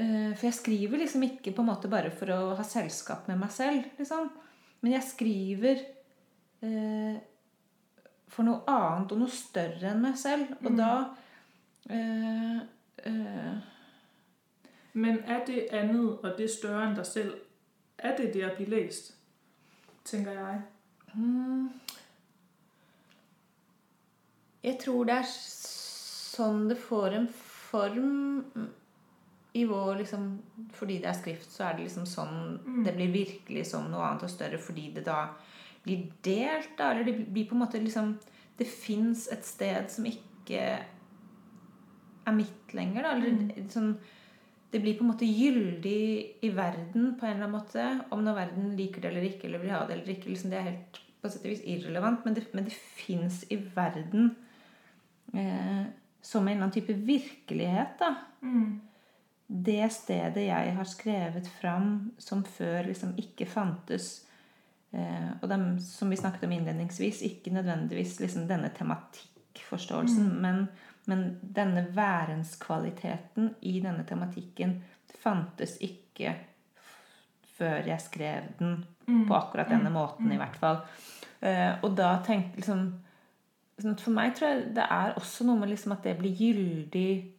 uh, for jeg skriver liksom ikke på en måte bare for å ha selskap med meg selv. liksom. Men jeg skriver eh, for noe annet og noe større enn meg selv. Og Mm. da eh, eh, Men er det andet, og det større end dig selv, er det det at blive læst, tænker jeg? mm, Jeg tror det er sånn det får en form i vår liksom Fordi det er skrift, så er det liksom sånn Mm. Det blir virkelig som noe annet og større fordi det da blir delt, da. Eller det blir på en måte liksom Det fins et sted som ikke er mitt lenger, da. Eller Mm. sånn Det blir på en måte gyldig i verden på en eller annen måte. Om når verden liker det eller ikke, eller vil ha det eller ikke. Liksom det er helt på sett og vis irrelevant, men det, men det fins i verden eh, som en eller annen type virkelighet, da Mm. det stedet jeg har skrevet fram som før liksom ikke fantes eh, Og dem, som vi snakket om innledningsvis, ikke nødvendigvis liksom denne tematikkforståelsen, Mm. men, men denne værenskvaliteten i denne tematikken fantes ikke før jeg skrev den Mm. på akkurat denne måten, i hvert fall. Eh, og da tenkte liksom sånn For meg tror jeg det er også noe med liksom at det blir gyldig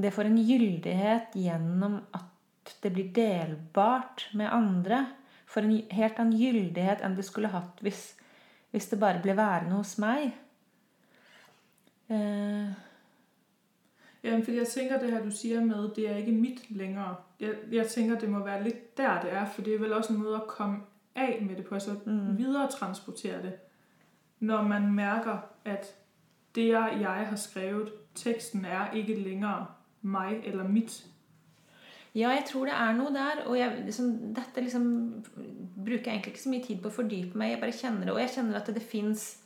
Det får en gyldighet gjennom at det blir delbart med andre. For en helt annen gyldighet enn det skulle hatt hvis, hvis det bare ble værende hos meg. Eh, Jamen, fordi jeg tænker, det her, du siger med, det er ikke mit længere. Jeg, jeg tænker, det må være lidt der, det er, for det er vel også en måde at komme af med det på, altså mm. videre transportere det. Når man mærker, at det, jeg jeg har skrevet, teksten er ikke længere mig eller mit. Ja, jeg tror det er noe der. Og jeg, liksom, dette liksom bruker jeg egentlig ikke så mye tid på å fordype meg. Jeg bare kjenner det. Og jeg kjenner at det, det fins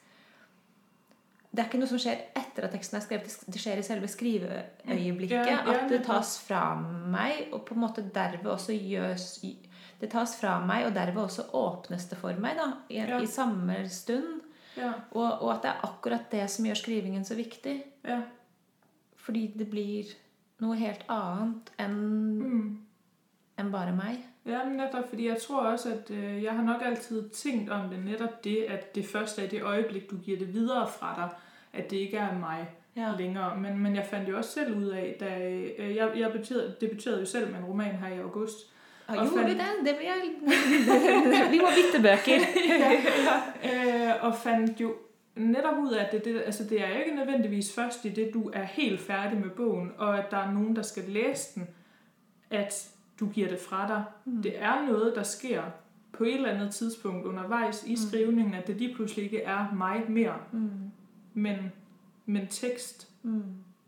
Det er ikke noe som skjer etter at teksten er skrevet. Det skjer i selve skriveøyeblikket. Ja, ja, at det tas fra meg, og på en måte derved også gjøres Det tas fra meg, og derved også åpnes det for meg da, i, Ja. i samme stund. Ja, Og, og at det er akkurat det som gjør skrivingen så viktig. ja. Fordi det blir noe helt annet enn Mm. enn bare meg. Ja, men netop, fordi jeg tror også, at øh, jeg har nok altid tænkt om det netop det, at det første er det øjeblik, du giver det videre fra dig, at det ikke er mig Ja. længere. Men, men jeg fandt jo også selv ud af, da øh, jeg, jeg betyder, debuterede jo selv med en roman her i august. Og, Og gjorde fandt- det? Det blir jeg Vi må bytte bøker. øh, og fandt jo netop ud af, at det, det, altså det er ikke nødvendigvis først i det, du er helt færdig med bogen, og at der er nogen, der skal læse den, at du giver det fra dig. Mm. Det er noget, der sker på et eller andet tidspunkt undervejs i skrivningen, at det lige pludselig ikke er mig mere, Mm. Men, men tekst. Mm.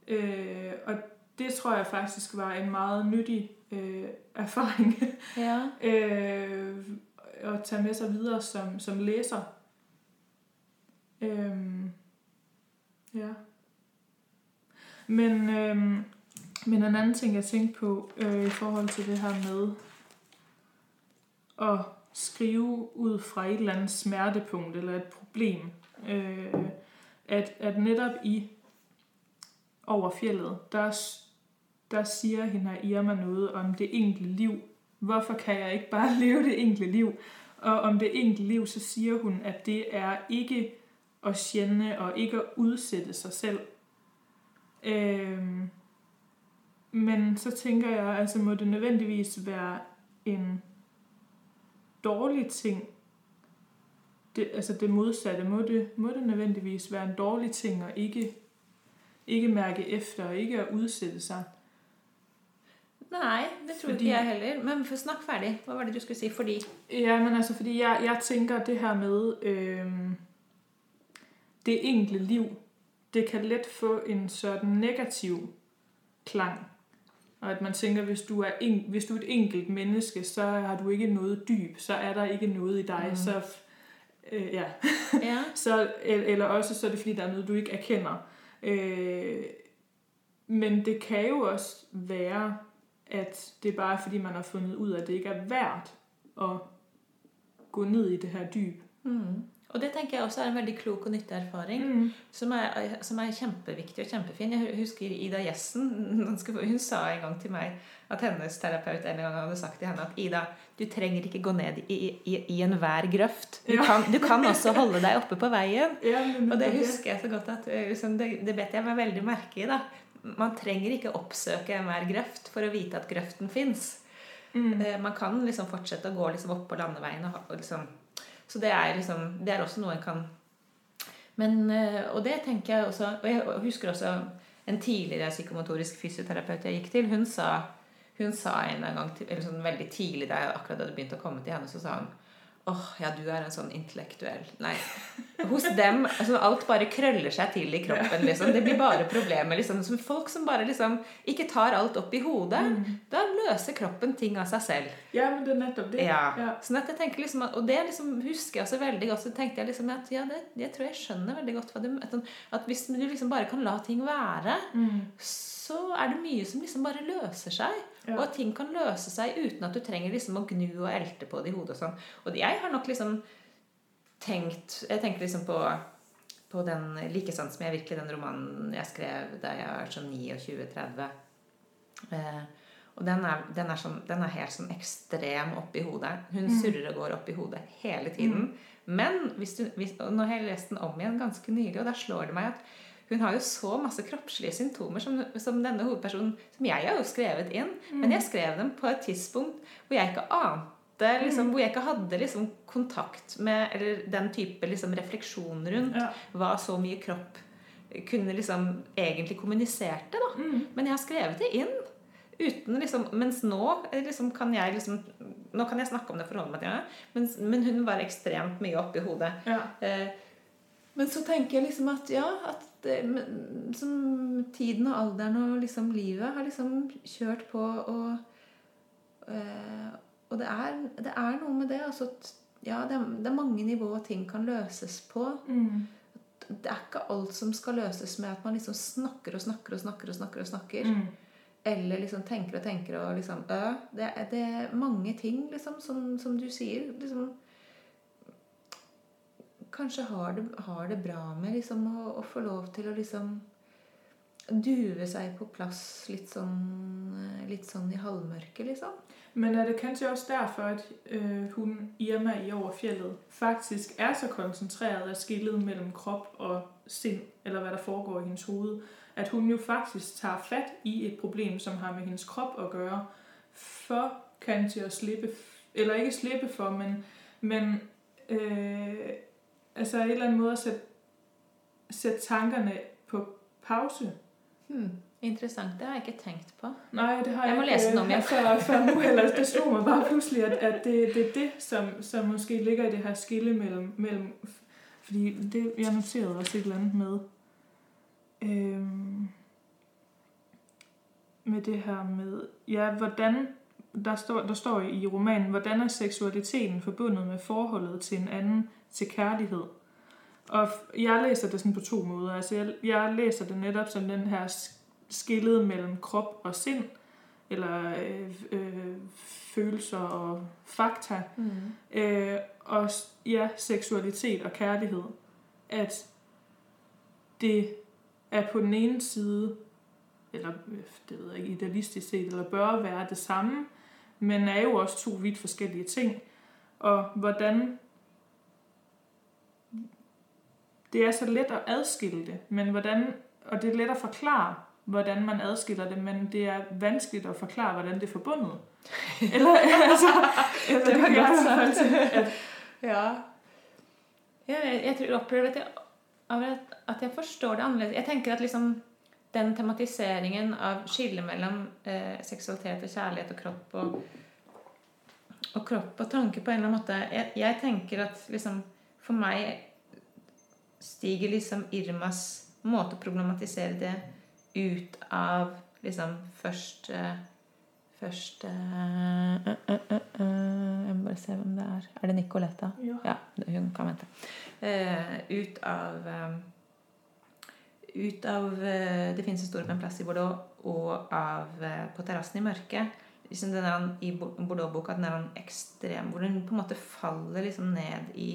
Øh, og det tror jeg faktisk var en meget nyttig øh, erfaring Ja. øh, at tage med sig videre som, som læser. Øhm, ja. Men, øhm, men en anden ting, jeg tænkte på øh, i forhold til det her med at skrive ud fra et eller andet smertepunkt eller et problem, øh, at, at netop i over fjellet, der, der siger hende her Irma noget om det enkelte liv. Hvorfor kan jeg ikke bare leve det enkelte liv? Og om det enkelte liv, så siger hun, at det er ikke at sjænde og ikke at udsætte sig selv. Øhm, men så tænker jeg, altså må det nødvendigvis være en dårlig ting, det, altså det modsatte, må det, må det nødvendigvis være en dårlig ting og ikke, ikke mærke efter og ikke å utsette seg? Nei, det tror Fordi- ikke jeg heller. Men snakk ferdig. Hva var det du skulle si? Fordi Ja, men altså, fordi jeg, jeg tænker det her med øh, det enkelte liv, det kan lett få en sådan negativ klang. Og at man tænker, hvis du er, en, hvis du er et enkelt menneske, så har du ikke noget dyb, så er der ikke noget i Mm. mm. så øh, ja. Ja. Så, eller også så er det fordi, der er noget, du ikke erkender. Øh, men det kan jo også være, at det er bare fordi, man har fundet ud af, at det ikke er værd at gå ned i det her dyb. Mm. Og det tenker jeg også er en veldig klok og nyttig erfaring. Mm. Som, er, som er kjempeviktig og kjempefin. Jeg husker Ida Gjessen. Hun sa en gang til meg at hennes terapeut en gang hadde sagt til henne at Ida, du trenger ikke gå ned i, i, i enhver grøft. Du, Ja. kan, du kan også holde deg oppe på veien. Ja, Og det husker jeg så godt at eh, liksom, det, det bet jeg meg veldig merke i. da. Man trenger ikke oppsøke enhver grøft for å vite at grøften fins. Mm. Eh, Man kan liksom fortsette å gå liksom opp på landeveien. Og liksom, så det er, liksom, det er også noe en kan Men, eh, Og det tenker jeg også Og jeg husker også en tidligere psykomotorisk fysioterapeut jeg gikk til. Hun sa, hun sa en gang til, eller sånn veldig tidlig da jeg akkurat hadde begynt å komme til henne, så sa hun Åh, ja, du er en sånn intellektuell Nei. Hos dem altså, Alt bare krøller seg til i kroppen. Liksom. Det blir bare problemer. Liksom. Som folk som bare liksom ikke tar alt opp i hodet. Da løser kroppen ting av seg selv. Ja, men det er nettopp det. Ja. Ja. Sånn at jeg tenker liksom at, Og det liksom husker jeg også veldig godt. Så tenkte jeg liksom at ja, det, jeg tror jeg skjønner veldig godt hva du at, sånn, at hvis du liksom bare kan la ting være, Mm. så er det mye som liksom bare løser seg. Ja. Og at ting kan løse seg uten at du trenger liksom å gnu og elte på det i hodet. og sånn. Og jeg har nok liksom tenkt Jeg tenker liksom på på den like sant som jeg virkelig den romanen jeg skrev da jeg var sånn 29-30. Eh, og den er, den, er sånn, den er helt sånn ekstrem oppi hodet. Hun Mm. surrer og går oppi hodet hele tiden. Men hvis du, hvis, nå har jeg lest den om igjen ganske nylig, og da slår det meg at hun har jo så masse kroppslige symptomer som, som denne hovedpersonen Som jeg har jo skrevet inn, men jeg skrev dem på et tidspunkt hvor jeg ikke ante liksom, Hvor jeg ikke hadde liksom, kontakt med Eller den type liksom, refleksjon rundt Ja. hva så mye kropp kunne liksom egentlig kommuniserte. da. Mm. Men jeg har skrevet det inn. Uten liksom, mens nå liksom, kan jeg liksom Nå kan jeg snakke om det og forholde meg til det, men hun var ekstremt mye oppi hodet. Ja. Eh, men så tenker jeg liksom at ja at det, som tiden og alderen og liksom livet har liksom kjørt på og eh, Og det er, det er noe med det. Altså, at, ja, det er, det er mange nivåer ting kan løses på. Mm. Det er ikke alt som skal løses med at man liksom snakker og snakker og snakker. og snakker og snakker Mm. Eller liksom tenker og tenker og liksom øh, det, det er mange ting, liksom, som, som du sier. liksom Kanskje har det, har det bra med liksom å, å få lov til å liksom duve seg på plass litt sånn, litt sånn i halvmørket, liksom. Men er det kanskje også derfor, at øh, hun, Irma i Over fjellet, faktisk er så koncentreret av skillet mellom kropp og sinn, eller hva der foregår i hennes hoved, at hun jo faktisk tar fat i et problem, som har med hennes kropp å gøre, for kanskje å slippe, eller ikke slippe for, men, men øh, altså et eller anden måde at sætte, sætte tankerne på pause. Hmm. Interessant. Det har jeg ikke tenkt på. Nej, det har Jeg jeg, må ikke læse den øh, om, ja. før, før nu eller Det slog mig bare pludselig, at, at det, det er det, som, som måske ligger i det her skille mellem... mellem fordi det, jeg noterede også et eller andet med... Øhm, med det her med... Ja, hvordan... Der står, der står i romanen, hvordan er seksualiteten forbundet med forholdet til en anden, til kærlighed? Og jeg læser det sådan på to måder. Altså jeg, jeg læser det netop som den her skillet mellem krop og sind, eller øh, øh, følelser og fakta, Mm. øh, og ja, seksualitet og kærlighed. At det er på den ene side, eller øh, det ved jeg ikke, idealistisk set, eller bør være det samme, men er jo også to vidt forskellige ting. Og hvordan det er så let at adskille det, men hvordan, og det er let at forklare, hvordan man adskiller det, men det er vanskelig å forklare, hvordan det er forbundet. Eller, altså, eller Det var det, godt sagt. at Ja. Jeg, jeg tror opplever at jeg, at jeg forstår det annerledes. Jeg tenker at liksom den tematiseringen av skillet mellom eh, seksualitet og kjærlighet og kropp og, og kropp og tanke på en eller annen måte Jeg, jeg tenker at liksom For meg stiger liksom Irmas måte å problematisere det ut av liksom først første Først uh, uh, eh, eh, eh, Jeg må bare se hvem det er. Er det Nicoletta? ja. Ja, hun kan vente. Eh, ut av eh, Ut av eh, Det finnes en stor en plass i Bordeaux, og av eh, På terrassen i mørket. Liksom den er, I Bordeaux-boka den er ekstrem Hvor den på en måte faller liksom ned i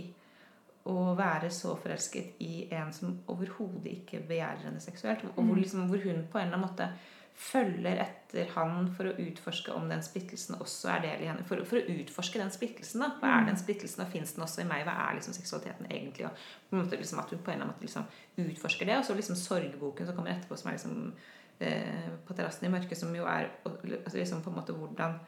å være så forelsket i en som overhodet ikke begjærer henne seksuelt. Og hvor, Mm. liksom, hvor hun på en eller annen måte følger etter han for å utforske om den splittelsen også er del i henne. For, for å utforske den splittelsen. da, Hva er Mm. den splittelsen, og fins den også i meg? Hva er liksom seksualiteten egentlig? Og på en måte liksom At hun på en eller annen måte liksom utforsker det. Og så liksom sorgboken som kommer etterpå, som er liksom eh, På terrassen i mørket, som jo er altså liksom på en måte hvordan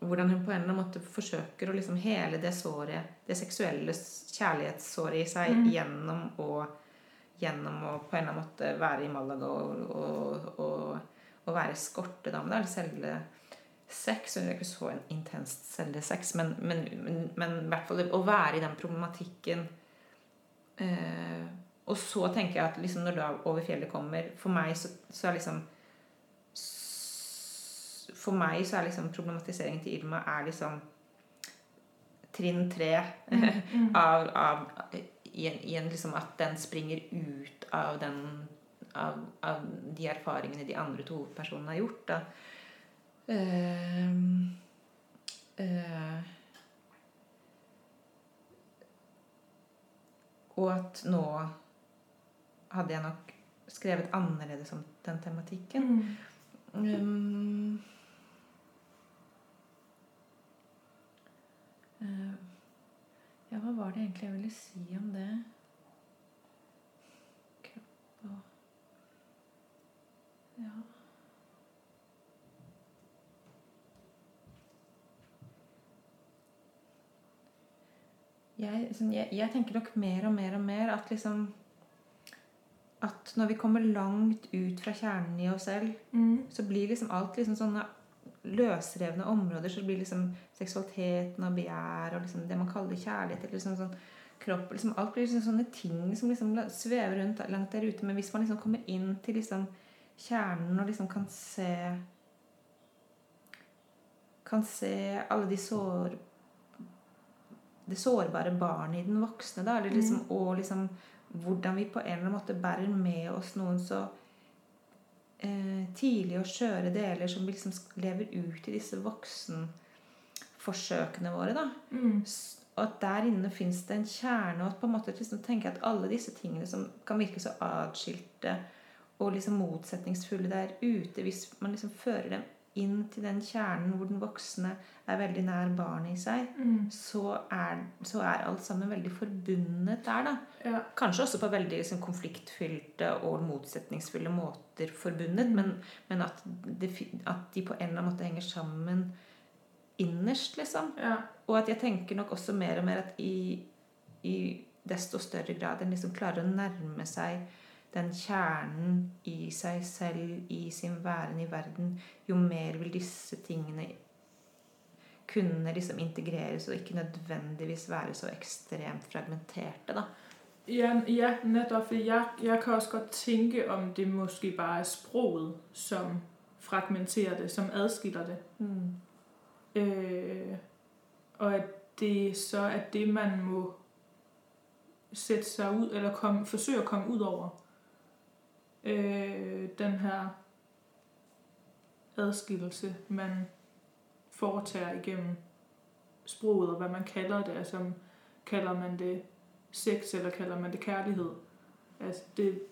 hvordan hun på en eller annen måte forsøker å liksom hele det såret, det seksuelle kjærlighetssåret i seg Mm. gjennom å gjennom å på en eller annen måte være i Malaga og, og, og, og være eskortedame. der. Selge sex. Hun er ikke så intenst selge sex, men, men, men, men i hvert fall å være i den problematikken eh, Og så tenker jeg at liksom når da Over fjellet kommer For meg så, så er liksom For meg så er liksom problematiseringen til Irma er liksom trinn tre Mm. av, av i en, i en liksom at den springer ut av den av, av de erfaringene de andre to hovedpersonene har gjort. Da. Uh, uh, og at nå hadde jeg nok skrevet annerledes om den tematikken. Mm. Um, ja, hva var det egentlig jeg ville si om det? Kropp og Ja. Jeg, jeg, jeg tenker nok mer og mer og mer at liksom At når vi kommer langt ut fra kjernen i oss selv, Mm. så blir liksom alt liksom sånne løsrevne områder. Så blir liksom seksualiteten og begjær og liksom det man kaller kjærlighet eller liksom sånn kropp liksom Alt blir liksom sånne ting som liksom svever rundt langt der ute. Men hvis man liksom kommer inn til liksom kjernen og liksom kan se Kan se alle de sår det sårbare barnet i den voksne, da, eller liksom, og liksom hvordan vi på en eller annen måte bærer med oss noen så eh, tidlige og skjøre deler som liksom lever ut i disse voksenforsøkene våre. da. Mm. Og at der inne fins det en kjerne, og at på en måte liksom tenke at alle disse tingene som kan virke så atskilte og liksom motsetningsfulle der ute, hvis man liksom fører dem inn til den kjernen hvor den voksne er veldig nær barnet i seg, Mm. så er, så er alt sammen veldig forbundet der, da. Ja. Kanskje også på veldig liksom, konfliktfylte og motsetningsfulle måter forbundet, men, men at, det, at de på en eller annen måte henger sammen innerst, liksom. ja. Og at jeg tenker nok også mer og mer at i, i desto større grad en liksom klarer å nærme seg den kjernen i seg selv, i sin væren i verden, jo mer vil disse tingene kunne liksom integreres og ikke nødvendigvis være så ekstremt fragmenterte, da. Ja, ja, nettopp. For jeg, jeg kan også godt tenke om det måske bare er språket som fragmenterer det, som adskiller det. Mm. Øh, og at det så er det, man må sætte seg ut, eller komme, forsøge å komme ut over. Øh, den her adskillelse, man foretager igennem sproget, og hvad man kalder det. Altså, kalder man det sex, eller kalder man det kærlighed? Altså, det,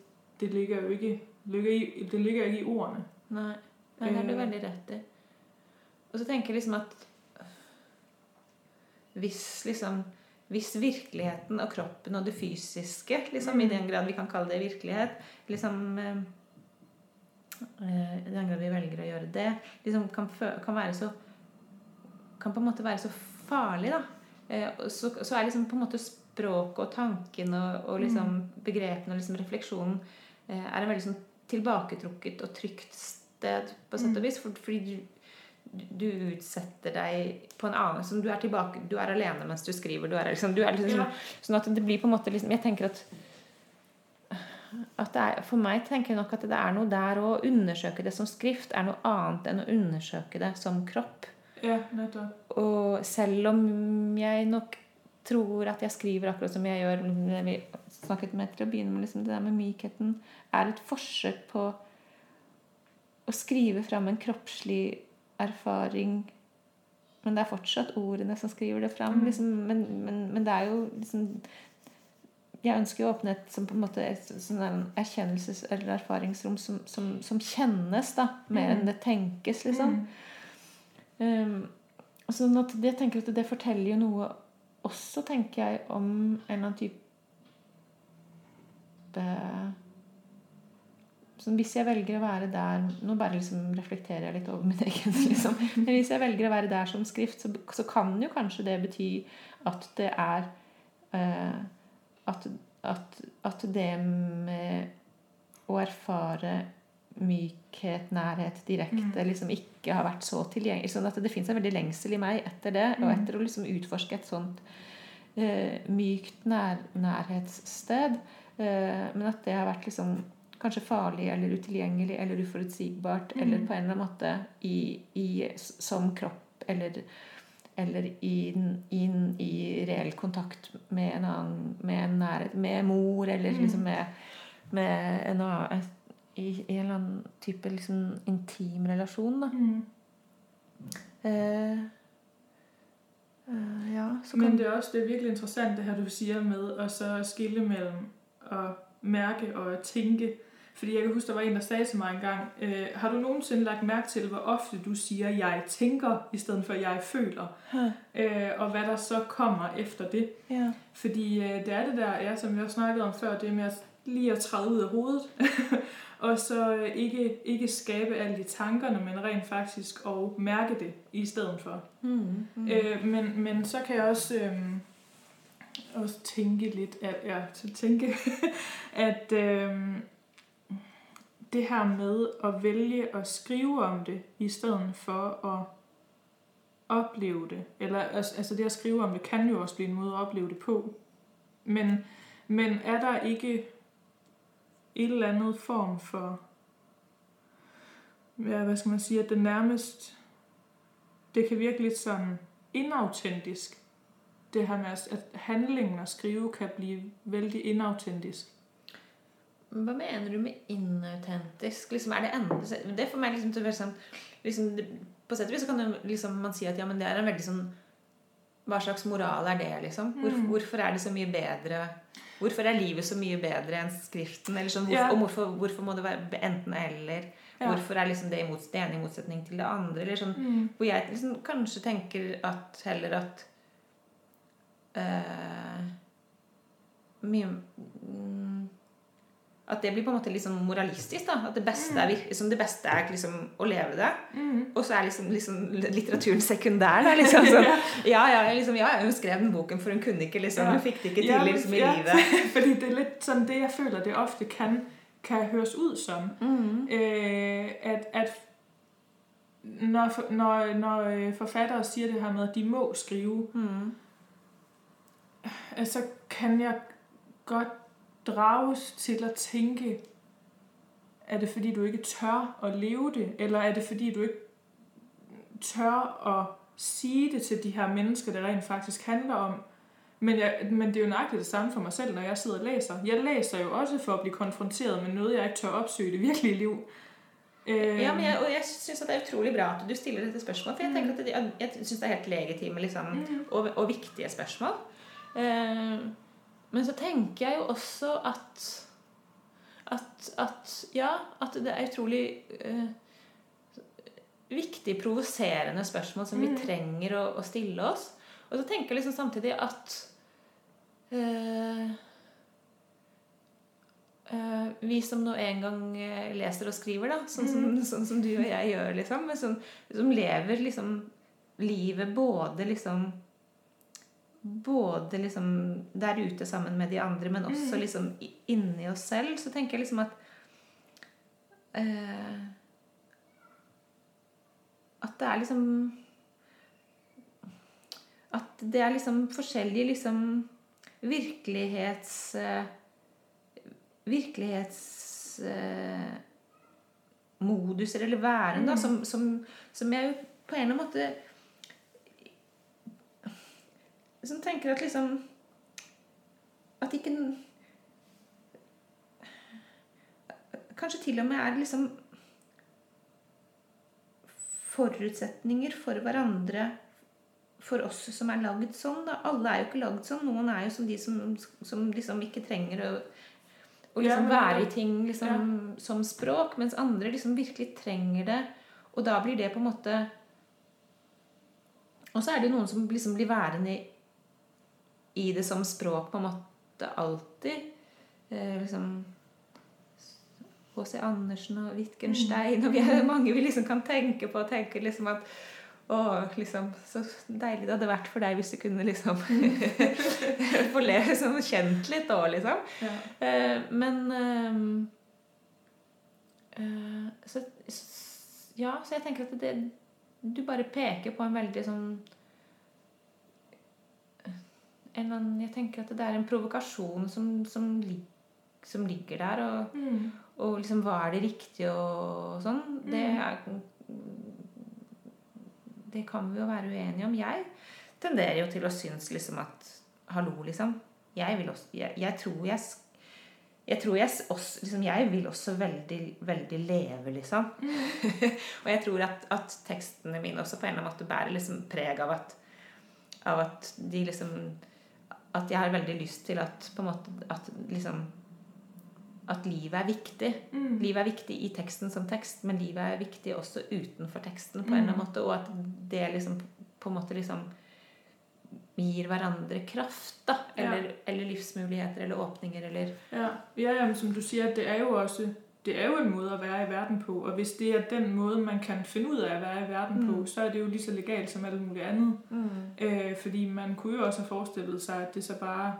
det ligger jo ikke, ligger i, det ligger ikke i ordene. Nei, Nei det Eh. veldig rett i. Og så tenker jeg liksom at hvis liksom hvis virkeligheten og kroppen og det fysiske, liksom, Mm. i den grad vi kan kalle det virkelighet liksom, eh, eh, I den grad vi velger å gjøre det, liksom kan, kan være så Kan på en måte være så farlig, da. Eh, så, så er liksom på en måte språket og tanken og, og liksom begrepene og liksom refleksjonen eh, er en veldig sånn tilbaketrukket og trygt sted, på sett og Mm. vis. For, fordi du, utsetter deg på en annen som Du er tilbake, du er alene mens du skriver. Du er, liksom, du er liksom, Ja. Sånn at det blir på en måte liksom Jeg tenker at, at er, For meg tenker jeg nok at det er noe der å undersøke det som skrift er noe annet enn å undersøke det som kropp. Ja. Og selv om jeg nok tror at jeg skriver akkurat som jeg gjør vi snakket med til å begynne med, liksom det der med mykheten, er et forsøk på å skrive fram en kroppslig erfaring men det er fortsatt ordene som skriver det fram. Mm. Liksom, men, men, men det er jo liksom Jeg ønsker jo åpenhet som på en måte et sånn erkjennelses- eller erfaringsrom som, som, som kjennes, da, mer Mm. enn det tenkes, liksom. Um, sånn at jeg tenker at det forteller jo noe også, tenker jeg, om en eller annen type sånn, Hvis jeg velger å være der Nå bare liksom reflekterer jeg litt over min egen liksom. Men hvis jeg velger å være der som skrift, så, så kan jo kanskje det bety at det er eh, at, at, at det med å erfare mykhet, nærhet, direkte liksom ikke har vært så tilgjengelig. Sånn at det fins en veldig lengsel i meg etter det, og Mm. etter å liksom utforske et sånt eh, mykt nær, nærhetssted. Eh, men at det har vært liksom kanskje farlig eller utilgjengelig eller uforutsigbart Mm. eller på en eller annen måte i, i, som kropp eller eller inn, inn i reell kontakt med en annen med en nærhet, med mor, eller Mm. liksom med, med en annen i, I en eller annen type liksom intim relasjon, da. Mm. Eh, eh, ja, så kan Men det er også det er virkelig interessant det her du sier med å så skille mellom å merke og at tænke. Fordi jeg kan huske, der var en, der sagde til mig engang, øh, har du nogensinde lagt mærke til, hvor ofte du siger, jeg tænker, i stedet for jeg føler? Øh, og hvad der så kommer efter det. ja. Fordi øh, det er det der, ja, som vi har snakket om før, det med at lige at træde ud af hovedet, og så øh, ikke, ikke skabe alle de tankerne, men rent faktisk og mærke det i stedet for. Mm, mm. Øh, men, men så kan jeg også, øh, også tænke lidt, at, ja, så tænke, at øh, det her med at vælge at skrive om det, i stedet for at opleve det, eller altså altså det at skrive om det, kan jo også blive en måde at opleve det på. Men, men er der ikke et eller andet form for, ja, hvad skal man sige, at det nærmest, det kan virke lidt sådan inautentisk, det her med, at handlingen at skrive kan blive vældig inautentisk. Hva mener du med inautentisk? Liksom, er det enda, det for meg liksom sånn liksom, På sett og vis kan jo liksom man si at ja, men det er en veldig sånn Hva slags moral er det, liksom? Hvor, Mm. Hvorfor er det så mye bedre Hvorfor er livet så mye bedre enn skriften? Eller sånn, hvorfor, Ja. Og hvorfor, hvorfor må det være enten eller? Ja. Hvorfor er liksom det, imot, det ene i motsetning til det andre? Eller sånn, Mm. hvor jeg liksom kanskje tenker at heller at eh, mye mm, At det blir på en måte liksom moralistisk. da At det beste er, liksom, det beste er liksom å leve det. Mm. Og så er liksom, liksom litteraturen sekundær. Da, liksom, sånn. ja, ja, liksom, ja, hun skrev den boken, for hun kunne ikke liksom, Hun fikk det ikke til liksom, i livet. Fordi det er litt sånn det, jeg føler, det ofte kan, kan høres ut som. Mm. Eh, at, at når, når, når øh, forfattere sier det her med, at de må skrive, Mm. at så kan jeg godt drages til at tænke, er det fordi du ikke tør at leve det, eller er det fordi du ikke tør at sige det til de her mennesker, det rent faktisk handler om. Men, jeg, men det er jo nøjagtigt det samme for mig selv, når jeg sidder og læser. Jeg læser jo også for at blive konfronteret med noget, jeg ikke tør opsøge i det virkelige liv. Øh, Ja, men jeg, og jeg syns det er utrolig bra at du stiller dette spørsmålet. For jeg tenker at det, jeg, synes det er helt legitime liksom, Mm. og, og viktige spørsmål. Eh, men så tenker jeg jo også at at, at Ja, at det er utrolig uh, viktig, provoserende spørsmål som vi Mm. trenger å, å stille oss. Og så tenker jeg liksom samtidig at uh, uh, vi som nå en gang leser og skriver, da, sånn som, Mm. sånn som du og jeg gjør, liksom, som, som lever liksom livet både liksom Både liksom der ute sammen med de andre, men også Mm. liksom inni oss selv, så tenker jeg liksom at eh, At det er liksom At det er liksom forskjellige liksom virkelighets eh, Virkelighetsmoduser eller væren, da, Mm. som, som, som jeg jo på en eller annen måte Som tenker at liksom At ikke Kanskje til og med er liksom forutsetninger for hverandre for oss som er lagd sånn. Da. Alle er jo ikke lagd sånn. Noen er jo som de som, som liksom ikke trenger å, å liksom være i ting liksom, som språk, mens andre liksom virkelig trenger det. Og da blir det på en måte Og så er det jo noen som liksom blir værende i, det som språk på en måte alltid. Eh, liksom H.C. Andersen og Wittgenstein og vi er mange vi liksom kan tenke på og tenke liksom at å, liksom, så deilig det hadde vært for deg hvis du kunne liksom få le liksom, kjent litt òg, liksom. Ja. Eh, men eh, eh, så, Ja, så jeg tenker at det Du bare peker på en veldig sånn annen, Jeg tenker at det er en provokasjon som, som, som ligger der. Og, Mm. og liksom hva er det riktige og sånn. Det, er, det kan vi jo være uenige om. Jeg tenderer jo til å synes liksom at Hallo, liksom. Jeg vil også Jeg, jeg tror jeg jeg tror jeg, også, liksom, jeg vil også veldig, veldig leve, liksom. og jeg tror at, at tekstene mine også på en eller annen måte bærer liksom preg av at, av at de liksom At jeg har veldig lyst til at måte at liksom At livet er viktig. Mm. Livet er viktig i teksten som tekst, men livet er viktig også utenfor teksten. på en eller annen måte, Og at det liksom på en måte liksom gir hverandre kraft. da, Eller, eller livsmuligheter eller åpninger eller Ja, ja som du sier, det er jo også det er jo en måde at være i verden på, og hvis det er den måde, man kan finde ud af at være i verden mm. på, så er det jo lige så legalt som alt muligt andet. Øh, fordi man kunne jo også have forestillet sig, at det så bare...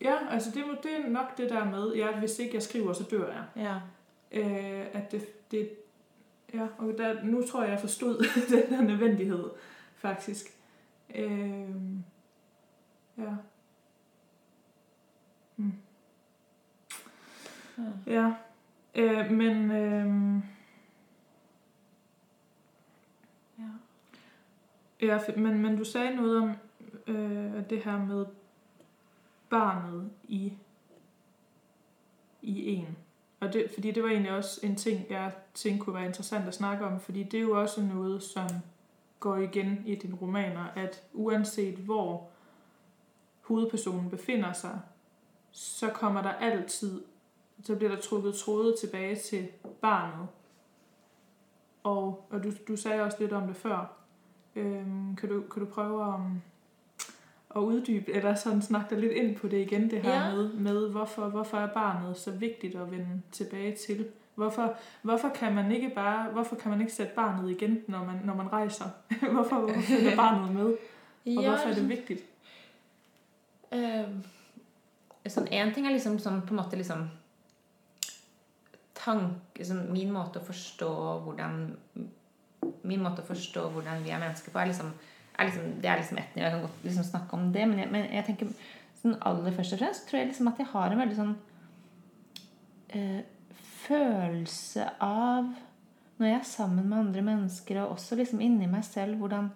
Ja, altså det, det er nok det der med, ja, hvis ikke jeg skriver, så dør jeg. Ja. Øh, at det, det... Ja, og der, nu tror jeg, jeg forstod den der nødvendighed, faktisk. Øh, ja. Hmm. Ja, øh, men... Øh, ja. Men, men du sagde noget om øh, det her med barnet i, i en. Og det, fordi det var egentlig også en ting, jeg tænkte kunne være interessant at snakke om, fordi det er jo også noget, som går igen i dine romaner, at uanset hvor hovedpersonen befinder sig, så kommer der altid, så bliver der trukket tråde tilbage til barnet. Og, og du, du sagde også lidt om det før, Øhm, kan, du, kan du prøve at, at uddybe, eller sådan snakke dig lidt ind på det igen, det her Ja. med, med hvorfor, hvorfor er barnet så vigtigt at vende tilbage til? Hvorfor, hvorfor kan man ikke bare, hvorfor kan man ikke sætte barnet igen, når man, når man rejser? hvorfor, hvorfor følger barnet med? Og hvorfor er det vigtigt? Øh, sådan en ting er liksom sånn på en måte liksom tanke, liksom, Min måte å forstå hvordan Min måte å forstå hvordan vi er mennesker på, er liksom, er liksom Det er liksom ett nivå. Jeg kan godt liksom snakke om det, men jeg, men jeg tenker sånn aller først og fremst tror jeg liksom at jeg har en veldig sånn øh, følelse av Når jeg er sammen med andre mennesker, og også liksom inni meg selv, hvordan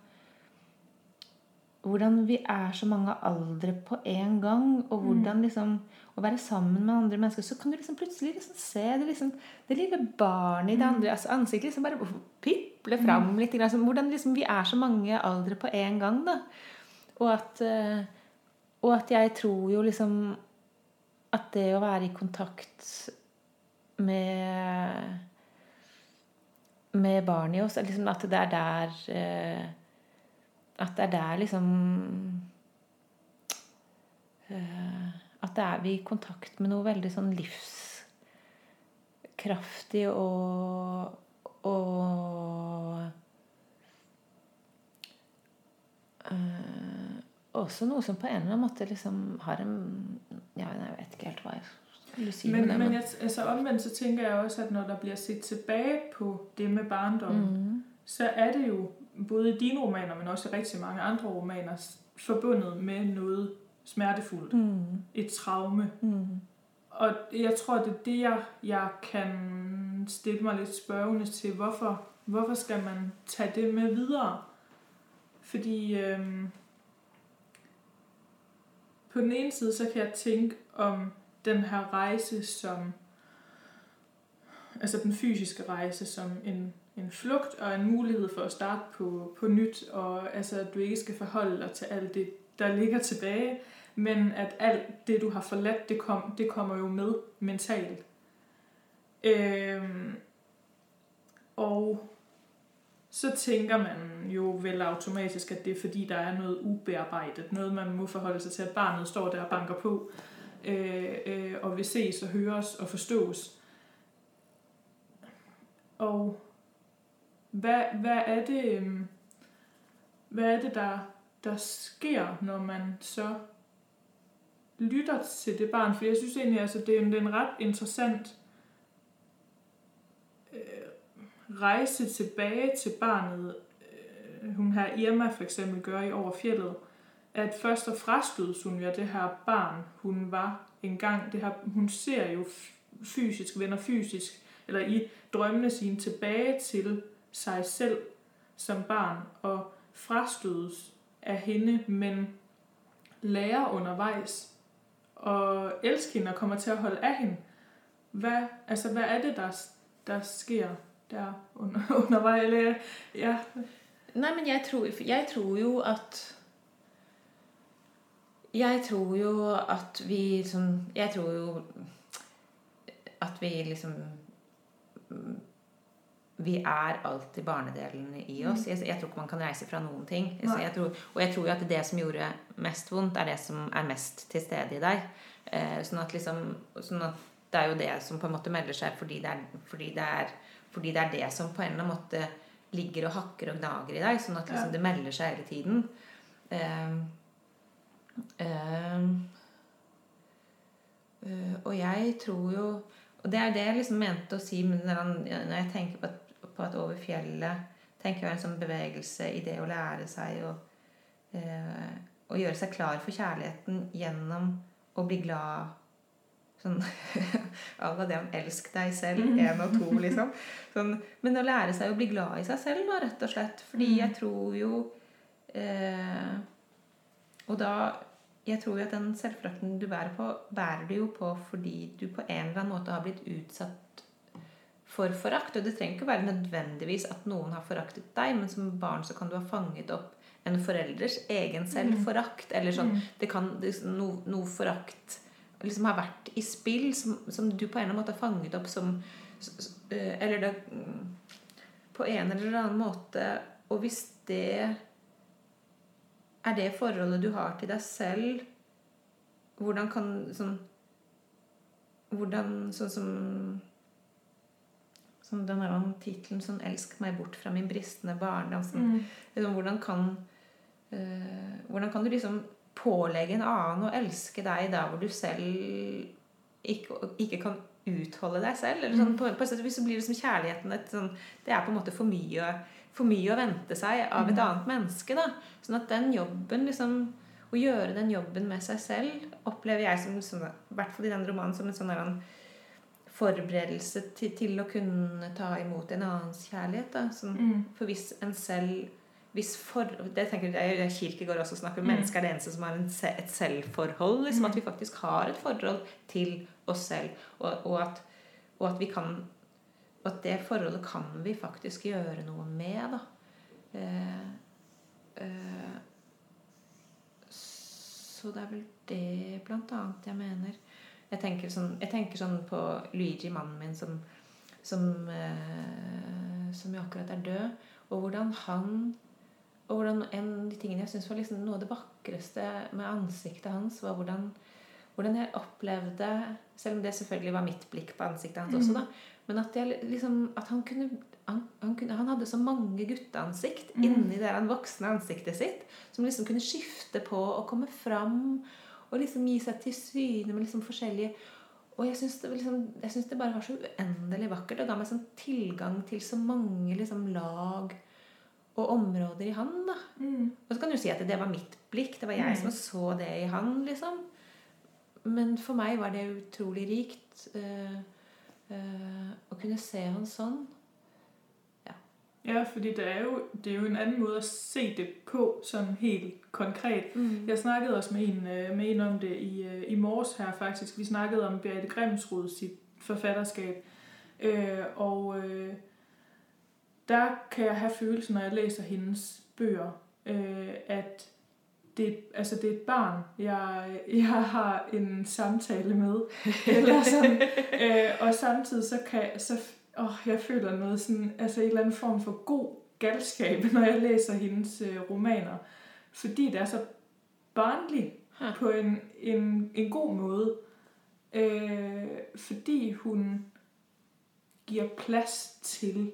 hvordan vi er så mange aldre på en gang, og hvordan liksom å være sammen med andre mennesker, så kan du liksom plutselig liksom se det, liksom, det lille barnet i det andre altså ansiktet liksom bare piple fram litt. grann, sånn, hvordan liksom vi er så mange aldre på en gang. da. Og at, eh, og at jeg tror jo liksom at det å være i kontakt med med barnet i oss, liksom at det er der eh, At det er der liksom eh, At det er vi i kontakt med noe veldig sånn livskraftig og og eh, også noe som på en eller annen måte liksom har en ja, Jeg vet ikke helt hva jeg skulle si. Men, det, men jeg, altså omvendt så tenker jeg også, at når der blir sett tilbake på det med barndom, mm, så er det jo både i dine romaner, men også i rigtig mange andre romaner, forbundet med noget smertefuldt. mm, Et traume. mm, Og jeg tror, det er det, jeg, jeg kan stille mig lidt spørgende til. Hvorfor, hvorfor skal man tage det med videre? Fordi øhm, på den ene side, så kan jeg tænke om den her rejse som, altså den fysiske rejse som en, en flugt og en mulighed for at starte på, på nyt, og altså, at du ikke skal forholde dig til alt det, der ligger tilbage, men at alt det, du har forladt, det, kom, det kommer jo med mentalt. Øhm, og så tænker man jo vel automatisk, at det er fordi, der er noget ubearbejdet, noget man må forholde sig til, at barnet står der og banker på, øh, øh, og vil ses og høres og forstås. Og hvad, hvad er det, hvad er det der, der sker, når man så lytter til det barn? For jeg synes egentlig, altså, det, er en, det er en ret interessant øh, rejse tilbage til barnet. Øh, hun her Irma for eksempel gør i Over fjellet, at først og frastødes hun jo det her barn, hun var engang. Det her, hun ser jo fysisk, vender fysisk, eller i drømmene sine tilbage til sig selv som barn og frastødes af hende, men lærer undervejs og elsker hende og kommer til at holde af hende. Hvad, altså, hvad er det, der, der sker der under, undervejs? Eller, ja. Nej, men jeg tror, jeg tror jo at jeg tror jo at vi som Jeg tror jo at vi liksom vi er alltid barnedelen i oss. Jeg, jeg, tror ikke man kan reise fra noen ting. Jeg tror, og jeg tror jo at det som gjorde mest vondt, er det som er mest til stede i deg. Eh, sånn, at liksom, sånn at det er jo det som på en måte melder seg fordi det, er, fordi, det er, fordi det er, det som på en eller annen måte ligger og hakker og gnager i deg. Sånn at liksom, det melder seg hele tiden. Eh, eh, og jeg tror jo og det er det jeg liksom mente å si når jeg tenker på at, på at, over fjellet tenker jeg en sånn bevegelse i det å lære seg å, eh, å gjøre seg klar for kjærligheten gjennom å bli glad sånn Alla det om 'elsk deg selv' én og to, liksom. Sånn, men å lære seg å bli glad i seg selv, da, rett og slett. Fordi mm. jeg tror jo eh, Og da jeg tror jo at den selvfølelsen du bærer på, bærer du jo på fordi du på en eller annen måte har blitt utsatt for forakt. Og det trenger ikke være nødvendigvis at noen har foraktet deg, men som barn så kan du ha fanget opp en forelders egen selvforakt. Mm. Eller sånn mm. Det kan noe, noe forakt liksom har vært i spill som, som, du på en eller annen måte har fanget opp som eh, Eller det På en eller annen måte Og hvis det er det forholdet du har til deg selv Hvordan kan sånn Hvordan Sånn som sånn den tittelen sånn 'Elsk meg bort fra min bristende barndom'. Sånn, mm. liksom, hvordan, kan, uh, hvordan kan du liksom pålegge en annen å elske deg der hvor du selv ikke, ikke kan utholde deg selv? Eller sånn, mm. på, på et vis så blir det som kjærligheten et, sånn, Det er på en måte for mye for mye å vente seg av et mm. annet menneske. Da. Sånn at den jobben liksom, Å gjøre den jobben med seg selv opplever jeg som, som i hvert fall i den romanen som en sånn en forberedelse til, til, å kunne ta imot en annens kjærlighet. Sånn, mm. For hvis en selv hvis for, det tenker jeg, Kirkegård også snakker om mm. mennesket er det eneste som har en, et selvforhold. Liksom, mm. At vi faktisk har et forhold til oss selv. Og, og, at, og at vi kan og at det forholdet kan vi faktisk gjøre noe med, da. Eh, eh, så det er vel det blant annet jeg mener. Jeg tenker sånn, jeg tenker sånn på Luigi, mannen min, som, som, eh, som jo akkurat er død. Og hvordan han og hvordan En av de tingene jeg syns var liksom noe av det vakreste med ansiktet hans, var hvordan, hvordan jeg opplevde Selv om det selvfølgelig var mitt blikk på ansiktet hans også, da, men at, jeg, liksom, at han, kunne, han, han, kunne, han hadde så mange gutteansikt mm. inni det voksne ansiktet sitt. Som liksom kunne skifte på og komme fram og liksom gi seg til syne med liksom forskjellige Og jeg syns det, liksom, det, bare var så uendelig vakkert og ga meg sånn tilgang til så mange liksom, lag og områder i han. da. Mm. Og så kan du si at det var mitt blikk. Det var jeg mm. som så det i han. liksom. Men for meg var det utrolig rikt. Uh, uh, å kunne se han sånn Ja, fordi det er, jo, det er jo en annen måte å se det på sådan helt konkret. Mm. Jeg snakkede også med en, øh, med en om det i, øh, i morges her, faktisk. Vi snakkede om Beate Grimsrud sitt forfatterskab. Øh, og, øh, der kan jeg have følelsen, når jeg læser hendes bøger, øh, at det, altså det er et barn, jeg, jeg har en samtale med. Eller sådan. øh, og samtidig så kan så, åh, jeg føler noget sådan, altså en eller anden form for god galskab, når jeg læser hendes øh, romaner. Fordi det er så barnligt huh. på en, en, en god måde. Øh, fordi hun giver plads til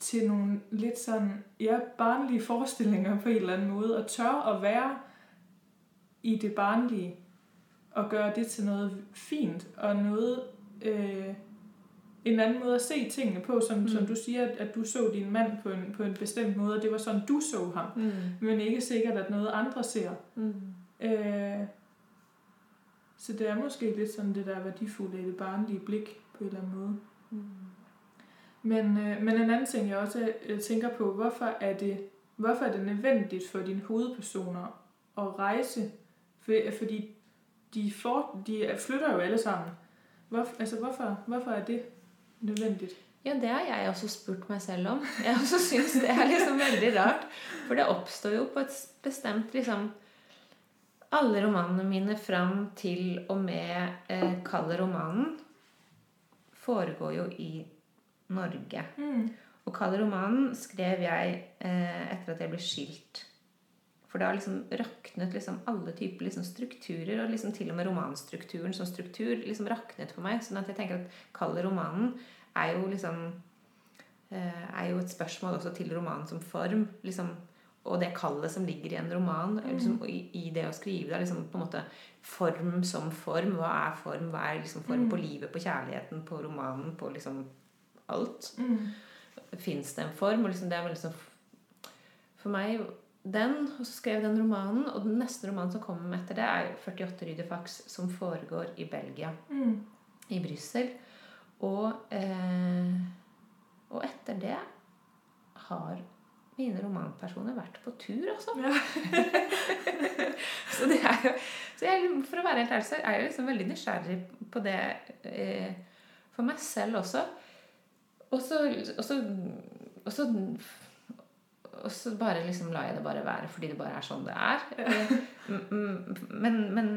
til nogle lidt sådan, ja, barnlige forestillinger på en eller anden måde, og tør at være i det barnlige, og gøre det til noget fint, og noget, øh, en anden måde at se tingene på, som, mm. som du siger, at, du så din mand på en, på en bestemt måde, og det var sådan, du så ham, Mm. men ikke sikkert, at noget andre ser. Mm. Øh, så det er måske lidt sådan det der værdifulde i det barnlige blik, på en eller anden måde. Mm. Men, øh, men en anden ting, jeg også øh, tænker på, hvorfor er, det, hvorfor er det nødvendigt for dine hovedpersoner at rejse? For, fordi de, for, de er- flytter jo alle sammen. Hvor, altså, hvorfor, hvorfor er det nødvendigt? Ja, det har jeg også spurt meg selv om. Jeg også syns det er liksom veldig rart. For det oppstår jo på et bestemt liksom Alle romanene mine fram til og med eh, Kalde romanen foregår jo i Norge. Mm. Og Kalde romanen skrev jeg eh, etter at jeg ble skilt. For det har liksom raknet liksom alle typer liksom strukturer, og liksom til og med romanstrukturen som struktur liksom raknet for meg. Sånn at jeg tenker at kallet romanen er jo liksom eh, er jo et spørsmål også til romanen som form. liksom og det kallet som ligger i en roman, liksom, i, i det å skrive det, liksom på en måte form som form. Hva er form? Hva er liksom form på livet, på kjærligheten, på romanen, på liksom alt? Mm. Fins det en form? Og liksom det er vel liksom For meg den, og så skrev den romanen, og den neste romanen som kommer etter det, er 48 Rydefaks, som foregår i Belgia Mm. i Brussel. Og, eh, og etter det har mine romanpersoner vært på tur, altså. Ja. så det er jo så jeg, For å være helt ærlig, så er jeg liksom veldig nysgjerrig på det eh, for meg selv også. Og så, og så, og så og så bare liksom lar jeg det bare være fordi det bare er sånn det er. Eh, Men, men,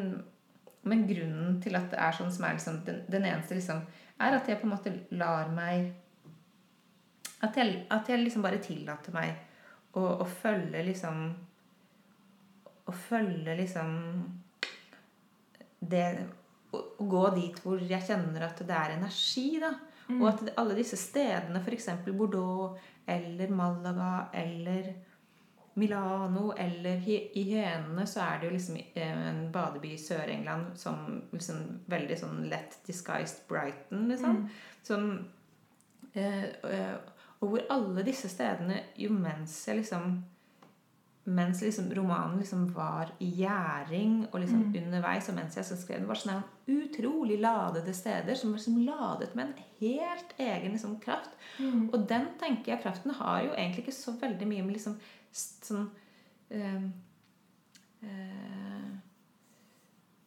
men grunnen til at det er sånn som er liksom, den, den eneste liksom, er at jeg på en måte lar meg At jeg, at jeg liksom bare tillater meg å, å følge liksom Å følge liksom det å, gå dit hvor jeg kjenner at det er energi, da. Og at alle disse stedene, f.eks. Bordeaux eller Malaga eller Milano eller i Hyenene, så er det jo liksom eh, en badeby i Sør-England som liksom veldig sånn lett disguised Brighton, liksom. Som, eh, eh, og hvor alle disse stedene, jo mens jeg liksom mens liksom romanen liksom var i gjæring og liksom underveis, og mens jeg så skrev den, var sånne utrolig ladede steder som var liksom ladet med en helt egen liksom kraft. Mm. Og den tenker jeg kraften har jo egentlig ikke så veldig mye med liksom sånn øh, øh,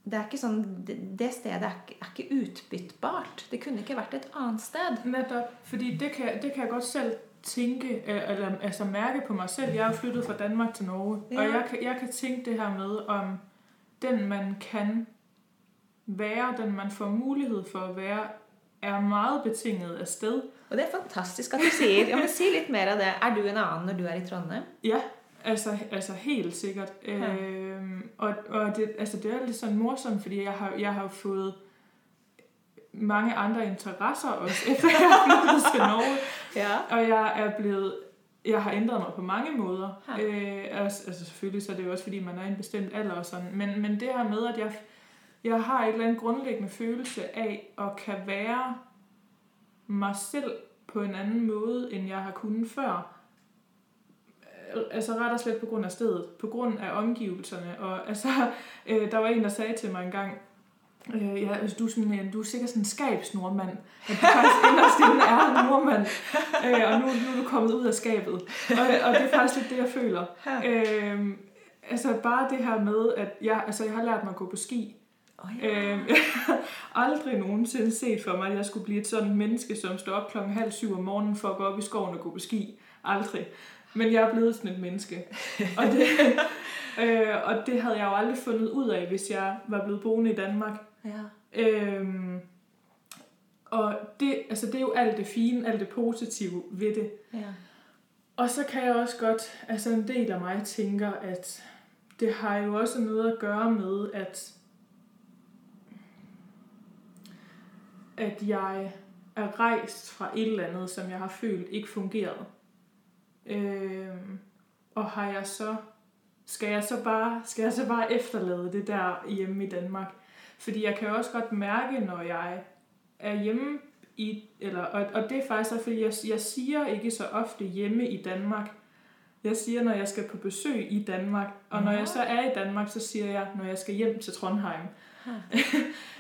Det er ikke sånn Det, det stedet er er ikke utbyttbart. Det kunne ikke vært et annet sted. Nettopp. fordi det kan, det kan jeg godt selv tænke, øh, eller altså mærke på mig selv. Jeg er flyttet fra Danmark til Norge, Ja. og jeg kan, jeg kan tænke det her med, om den man kan være, den man får mulighed for at være, er meget betinget af sted. Og det er fantastisk at du sier Jeg må Si litt mer av det. Er du en annen når du er i Trondheim? Ja, altså, altså helt sikkert. Ja. Øhm, og og det, altså, det er lidt sådan morsomt, fordi jeg har, jeg har fået mange andre interesser også, efter jeg er flyttet til Norge. Ja. Og jeg er blevet... Jeg har ændret mig på mange måder. Ja. Øh, altså, selvfølgelig så er det jo også, fordi man er i en bestemt alder og sådan. Men, men det her med, at jeg, jeg har et eller andet grundlæggende følelse af at kan være mig selv på en anden måde, end jeg har kunnet før. Altså ret og slet på grund af stedet, på grund af omgivelserne. Og altså, øh, der var en, der sagde til mig engang, øh, ja, altså, du, er sådan, en- du er sikkert sådan en skabsnordmand, at du faktisk inderst inde er en nordmand, øh, og nu, nu er du kommet ud af skabet. Og, og det er faktisk lidt det, jeg føler. Øh, altså bare det her med, at jeg, altså, jeg har lært mig at gå på ski, Oh, ja. Øh, jeg har aldrig nogensinde set for mig, at jeg skulle blive et sådan menneske, som står op klokken halv syv om morgenen for at gå op i skoven og gå på ski. Aldrig. Men jeg er blevet sådan et menneske. Og det, øh, og det havde jeg jo aldrig fundet ud af, hvis jeg var blevet boende i Danmark. Ja. Øhm, og det, altså det er jo alt det fine, alt det positive ved det. ja. Og så kan jeg også godt, altså en del af mig tænker, at det har jo også noget at gøre med, at, at jeg er rejst fra et eller andet, som jeg har følt ikke fungerede. Øhm, og har jeg så, skal jeg så bare, skal jeg så bare efterlade det der hjemme i Danmark? Fordi jeg kan jo også godt mærke, når jeg er hjemme i, eller, og, og det er faktisk også, fordi jeg, jeg siger ikke så ofte hjemme i Danmark. Jeg siger, når jeg skal på besøg i Danmark. Og når jeg så er i Danmark, så siger jeg, når jeg skal hjem til Trondheim.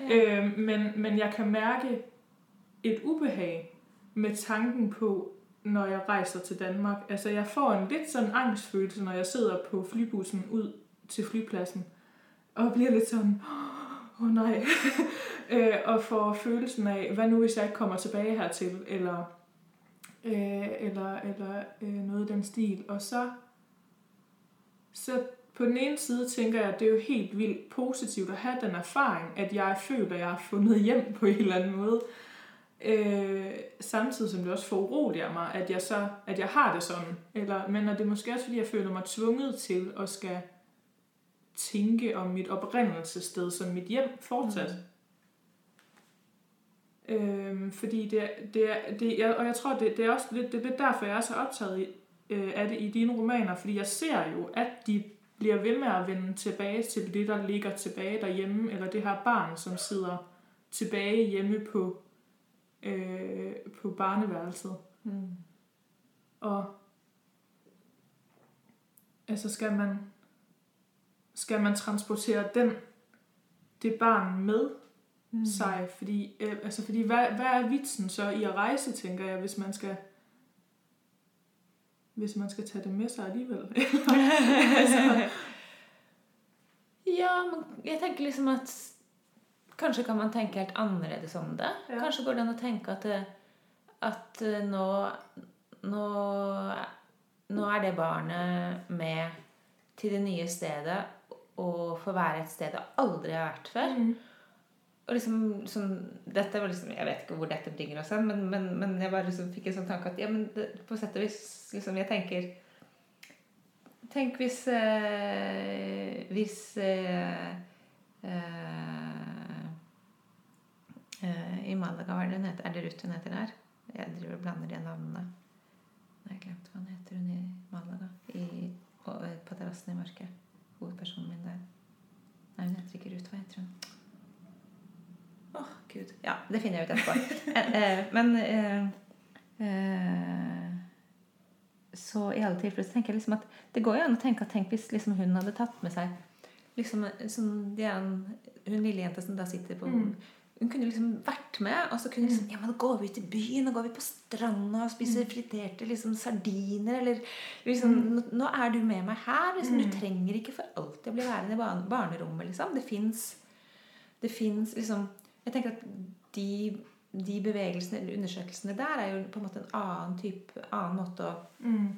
Ja. Øh, men, men jeg kan mærke et ubehag med tanken på, når jeg rejser til Danmark. Altså jeg får en lidt sådan angstfølelse, når jeg sidder på flybussen ud til flypladsen. Og bliver lidt sådan, åh oh, nej. øh, og får følelsen af, hvad nu hvis jeg ikke kommer tilbage hertil, eller, øh, eller, eller øh, noget i den stil. Og så, så på den ene side tænker jeg, at det er jo helt vildt positivt at have den erfaring, at jeg føler, at jeg har fundet hjem på en eller anden måde. Øh, samtidig som det også foruroliger mig, at jeg så at jeg har det sådan. Eller, men er det måske også, fordi jeg føler mig tvunget til at skal tænke om mit oprindelsessted som mit hjem fortsat. Mm. Øhm, fordi det, det, det jeg, og jeg tror, det, det er også lidt, det er lidt derfor, jeg er så optaget i, øh, af det i dine romaner, fordi jeg ser jo, at de bliver ved med at vende tilbage til det, der ligger tilbage derhjemme, eller det her barn, som sidder tilbage hjemme på, øh, på barneværelset. Mm. Og altså skal man skal man transportere den det barn med Mm. sig, fordi øh, altså fordi hvad, hvad er vitsen så i at rejse, tænker jeg, hvis man skal hvis man skal tage det med sig alligevel. altså, Ja, men jeg tenker liksom at Kanskje kan man tenke helt annerledes om det. Ja. Kanskje går det an å tenke at, at eh, nå, nå, nå er det barnet med til det nye stedet og få være et sted jeg aldri har vært før. mm. Og liksom, sånn, dette var liksom, Jeg vet ikke hvor dette bringer oss hen, men, men, men jeg bare liksom fikk en sånn tanke at ja, men det, på sett og vis liksom, Jeg tenker Tenk hvis eh, Hvis eh, eh, eh, I Malaga, hva er det hun heter? Er det Ruth hun heter der? Jeg driver og blander de navnene. Jeg har glemt hva hun heter hun i Malaga. I, på terrassen i mørket. Hovedpersonen min der. Nei, hun heter ikke Ruth. Hva heter hun? Åh, gud. Ja, det finner jeg ut etterpå. Eh, eh, Men eh, Så i alle tilfeller tenker jeg liksom at det går jo an å tenke at tenk hvis liksom hun hadde tatt med seg liksom som de Hun lille jenta som da sitter på Mm. Hun kunne liksom vært med, og så kunne liksom Ja, men da går vi ut i byen, og går vi på stranda og spiser Mm. friterte liksom sardiner, eller liksom nå, nå er du med meg her. Liksom, Mm. Du trenger ikke for alltid å bli værende i barnerommet, liksom. Det fins Det fins liksom Jeg tenker at de, de bevegelsene eller undersøkelsene der er jo på en måte en annen type annen måte å Mm.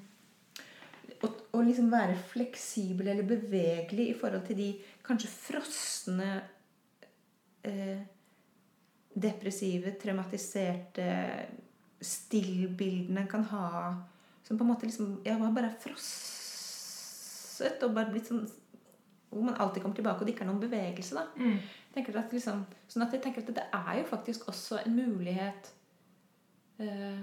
å, å liksom være fleksibel eller bevegelig i forhold til de kanskje frosne eh, depressive, traumatiserte stillbildene en kan ha som på en måte liksom ja, var bare frosset og bare blitt sånn hvor man alltid kommer tilbake, og det ikke er noen bevegelse. da Mm. at liksom, sånn at jeg tenker at det er jo faktisk også en mulighet eh,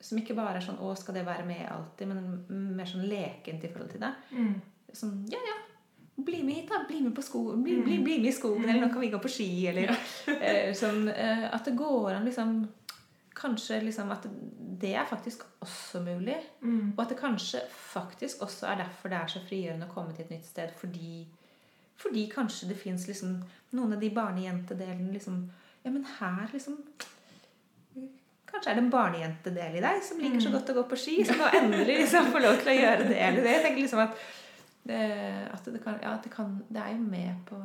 som ikke bare er sånn 'Å, skal det være med alltid?' Men mer sånn lekent i forhold til det. Mm. Sånn 'Ja, ja, bli med hit, da. Bli med på skogen. Bli, bli, bli med i skogen, eller nå kan vi gå på ski', eller eh, sånn eh, At det går an liksom Kanskje liksom at det er faktisk også mulig. Mm. Og at det kanskje faktisk også er derfor det er så frigjørende å komme til et nytt sted. Fordi, fordi kanskje det fins liksom noen av de barnejentedelene liksom Ja, men her liksom Kanskje er det en barnejentedel i deg som liker så godt å gå på ski, som nå endelig liksom får lov til å gjøre det eller det. Jeg tenker liksom at, at det, kan, ja, at det, kan, det er jo med på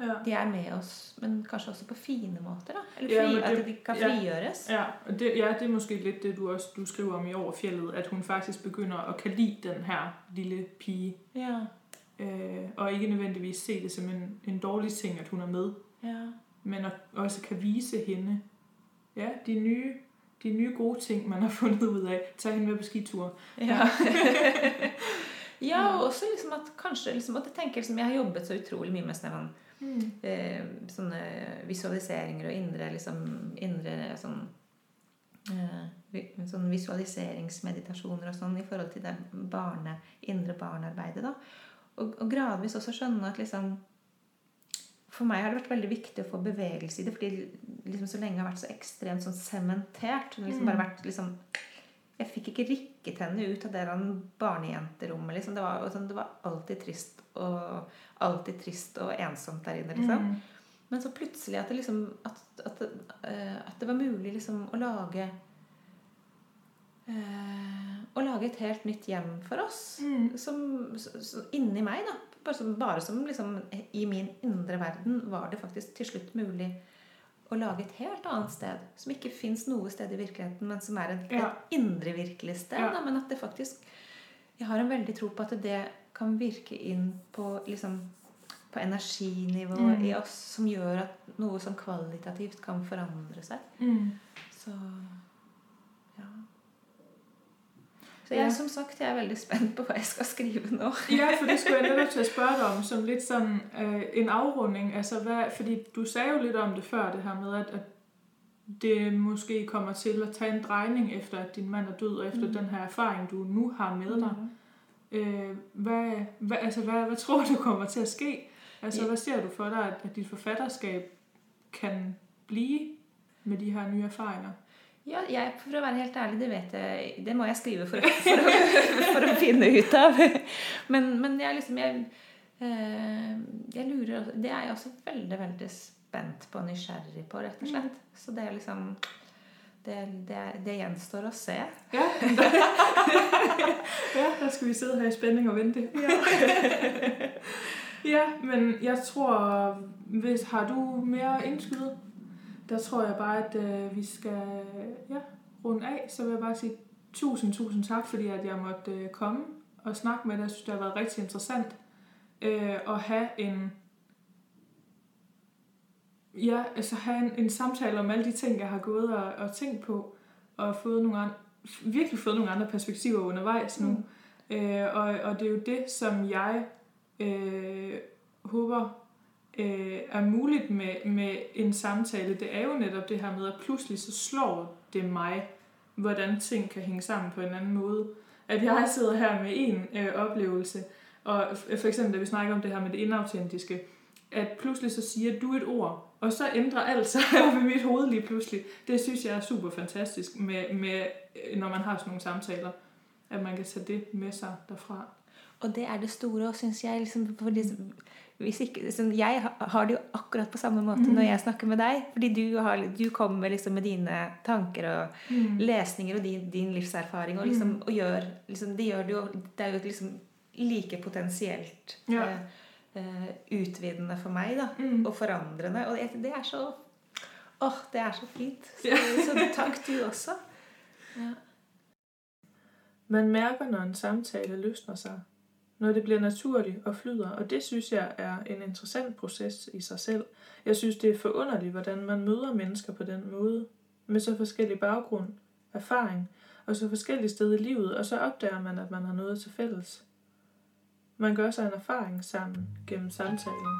Ja. De er med oss, men kanskje også på fine måter. da. Eller fri, ja, det- at de kan frigjøres. Ja, ja. det, ja, det er måske litt det, du også du skriver om i Overfjellet, at hun faktisk begynner å kan like den her lille pige, Ja. øh, og ikke nødvendigvis se det som en, en dårlig ting, at hun er med, ja. men at også kan vise henne ja, de nye, de nye gode ting, man har funnet ut av. Ta hende med på skitur. Ja. ja, og også liksom at kanskje liksom, at jeg tenker liksom, Jeg har jobbet så utrolig mye med sånne, Mm. eh, sånne visualiseringer og indre liksom, indre sånn eh, vi- sånn visualiseringsmeditasjoner og sånn i forhold til det barne, indre barnearbeidet. da. Og, og gradvis også skjønne at liksom For meg har det vært veldig viktig å få bevegelse i det, fordi liksom så lenge jeg har vært så ekstremt sånn sementert. Liksom Mm. bare vært liksom Jeg fikk ikke rikket henne ut av det der barnejenterommet. Liksom. Det, var, sånn, det var alltid trist og alltid trist og ensomt der inne. liksom. Mm. Men så plutselig at det liksom at, at, eh, at det var mulig liksom å lage eh, Å lage et helt nytt hjem for oss. Mm. Som, så, så inni meg, da. Bare som, bare som liksom i min indre verden var det faktisk til slutt mulig å lage et helt annet sted. Som ikke fins noe sted i virkeligheten, men som er et, Ja. et indre virkelig sted. Ja. Da, men at det faktisk Jeg har en veldig tro på at det kan virke inn på liksom på energinivå Mm. i oss som gjør at noe som kvalitativt kan forandre seg. Mm. Så ja. Så jeg, Ja. som sagt, jeg er veldig spent på hva jeg skal skrive nå. Ja, for det skulle jeg netop til å spørre deg om, som litt sånn øh, en avrunding. Altså, hva, fordi du sa jo litt om det før, det her med, at, at det måske kommer til å ta en drejning efter, at din mand er død, og efter Mm. den her erfaring, du nå har med deg. Øh, hva, hva, altså, hva, hva, tror du kommer til å ske? Altså, Ja. Hva ser du for deg at, at ditt forfatterskab kan bli med de her nye erfaringer? Ja, jeg, for å være helt ærlig, det vet jeg Det må jeg skrive for, for, å, for å finne ut av. Men, men jeg liksom jeg, eh, jeg lurer Det er jeg også veldig, veldig spent på og nysgjerrig på, rett og slett. Så det er liksom det, det, det gjenstår å se. Ja, ja der skal vi sidde her i spenning og vente. ja, ja, men jeg tror, hvis har du mer indskyde, der tror jeg bare, at øh, vi skal ja, runde af. Så vil jeg bare sige tusind, tusind tak, fordi at jeg måtte øh, komme og snakke med dig. Jeg synes, det har været rigtig interessant øh, at have en ja, altså have en, en samtale om alle de ting, jeg har gået og, og tænkt på, og fået nogle andre, virkelig fået nogle andre perspektiver undervejs nu. Mm. Øh, og, og det er jo det, som jeg øh, håber øh, er muligt med, med en samtale. Det er jo netop det her med, at pludselig så slår det mig, hvordan ting kan hænge sammen på en anden måde. At jeg sidder her med en øh, oplevelse, og for eksempel da vi snakker om det her med det inautentiske, at pludselig så siger du et ord, og så ændrer alt sig op i mit hoved lige pludselig. Det synes jeg er super fantastisk, med, med, øh, når man har sådan nogle samtaler, at man kan tage det med sig derfra. Og det er det store òg, synes jeg. Liksom, fordi, ikke, liksom, jeg har det jo akkurat på samme måte mm. når jeg snakker med deg. Fordi du, har, du kommer liksom med dine tanker og Mm. lesninger og din, din livserfaring. Og, liksom, Mm. og gjør, liksom, det gjør det jo Det er jo liksom like potensielt Ja. eh, utvidende for meg, da. Mm. Og forandrende. Og det, det er så Åh, det er så fint. Så, Ja. så takk, du også. Ja. Men merker når en samtale løsner sig. Når det bliver naturligt og flyder, og det synes jeg er en interessant proces i sig selv. Jeg synes, det er forunderligt, hvordan man møder mennesker på den måde. Med så forskellig baggrund, erfaring og så forskellige steder i livet, og så opdager man, at man har noget til fælles. Man gør sig en erfaring sammen gennem samtalen.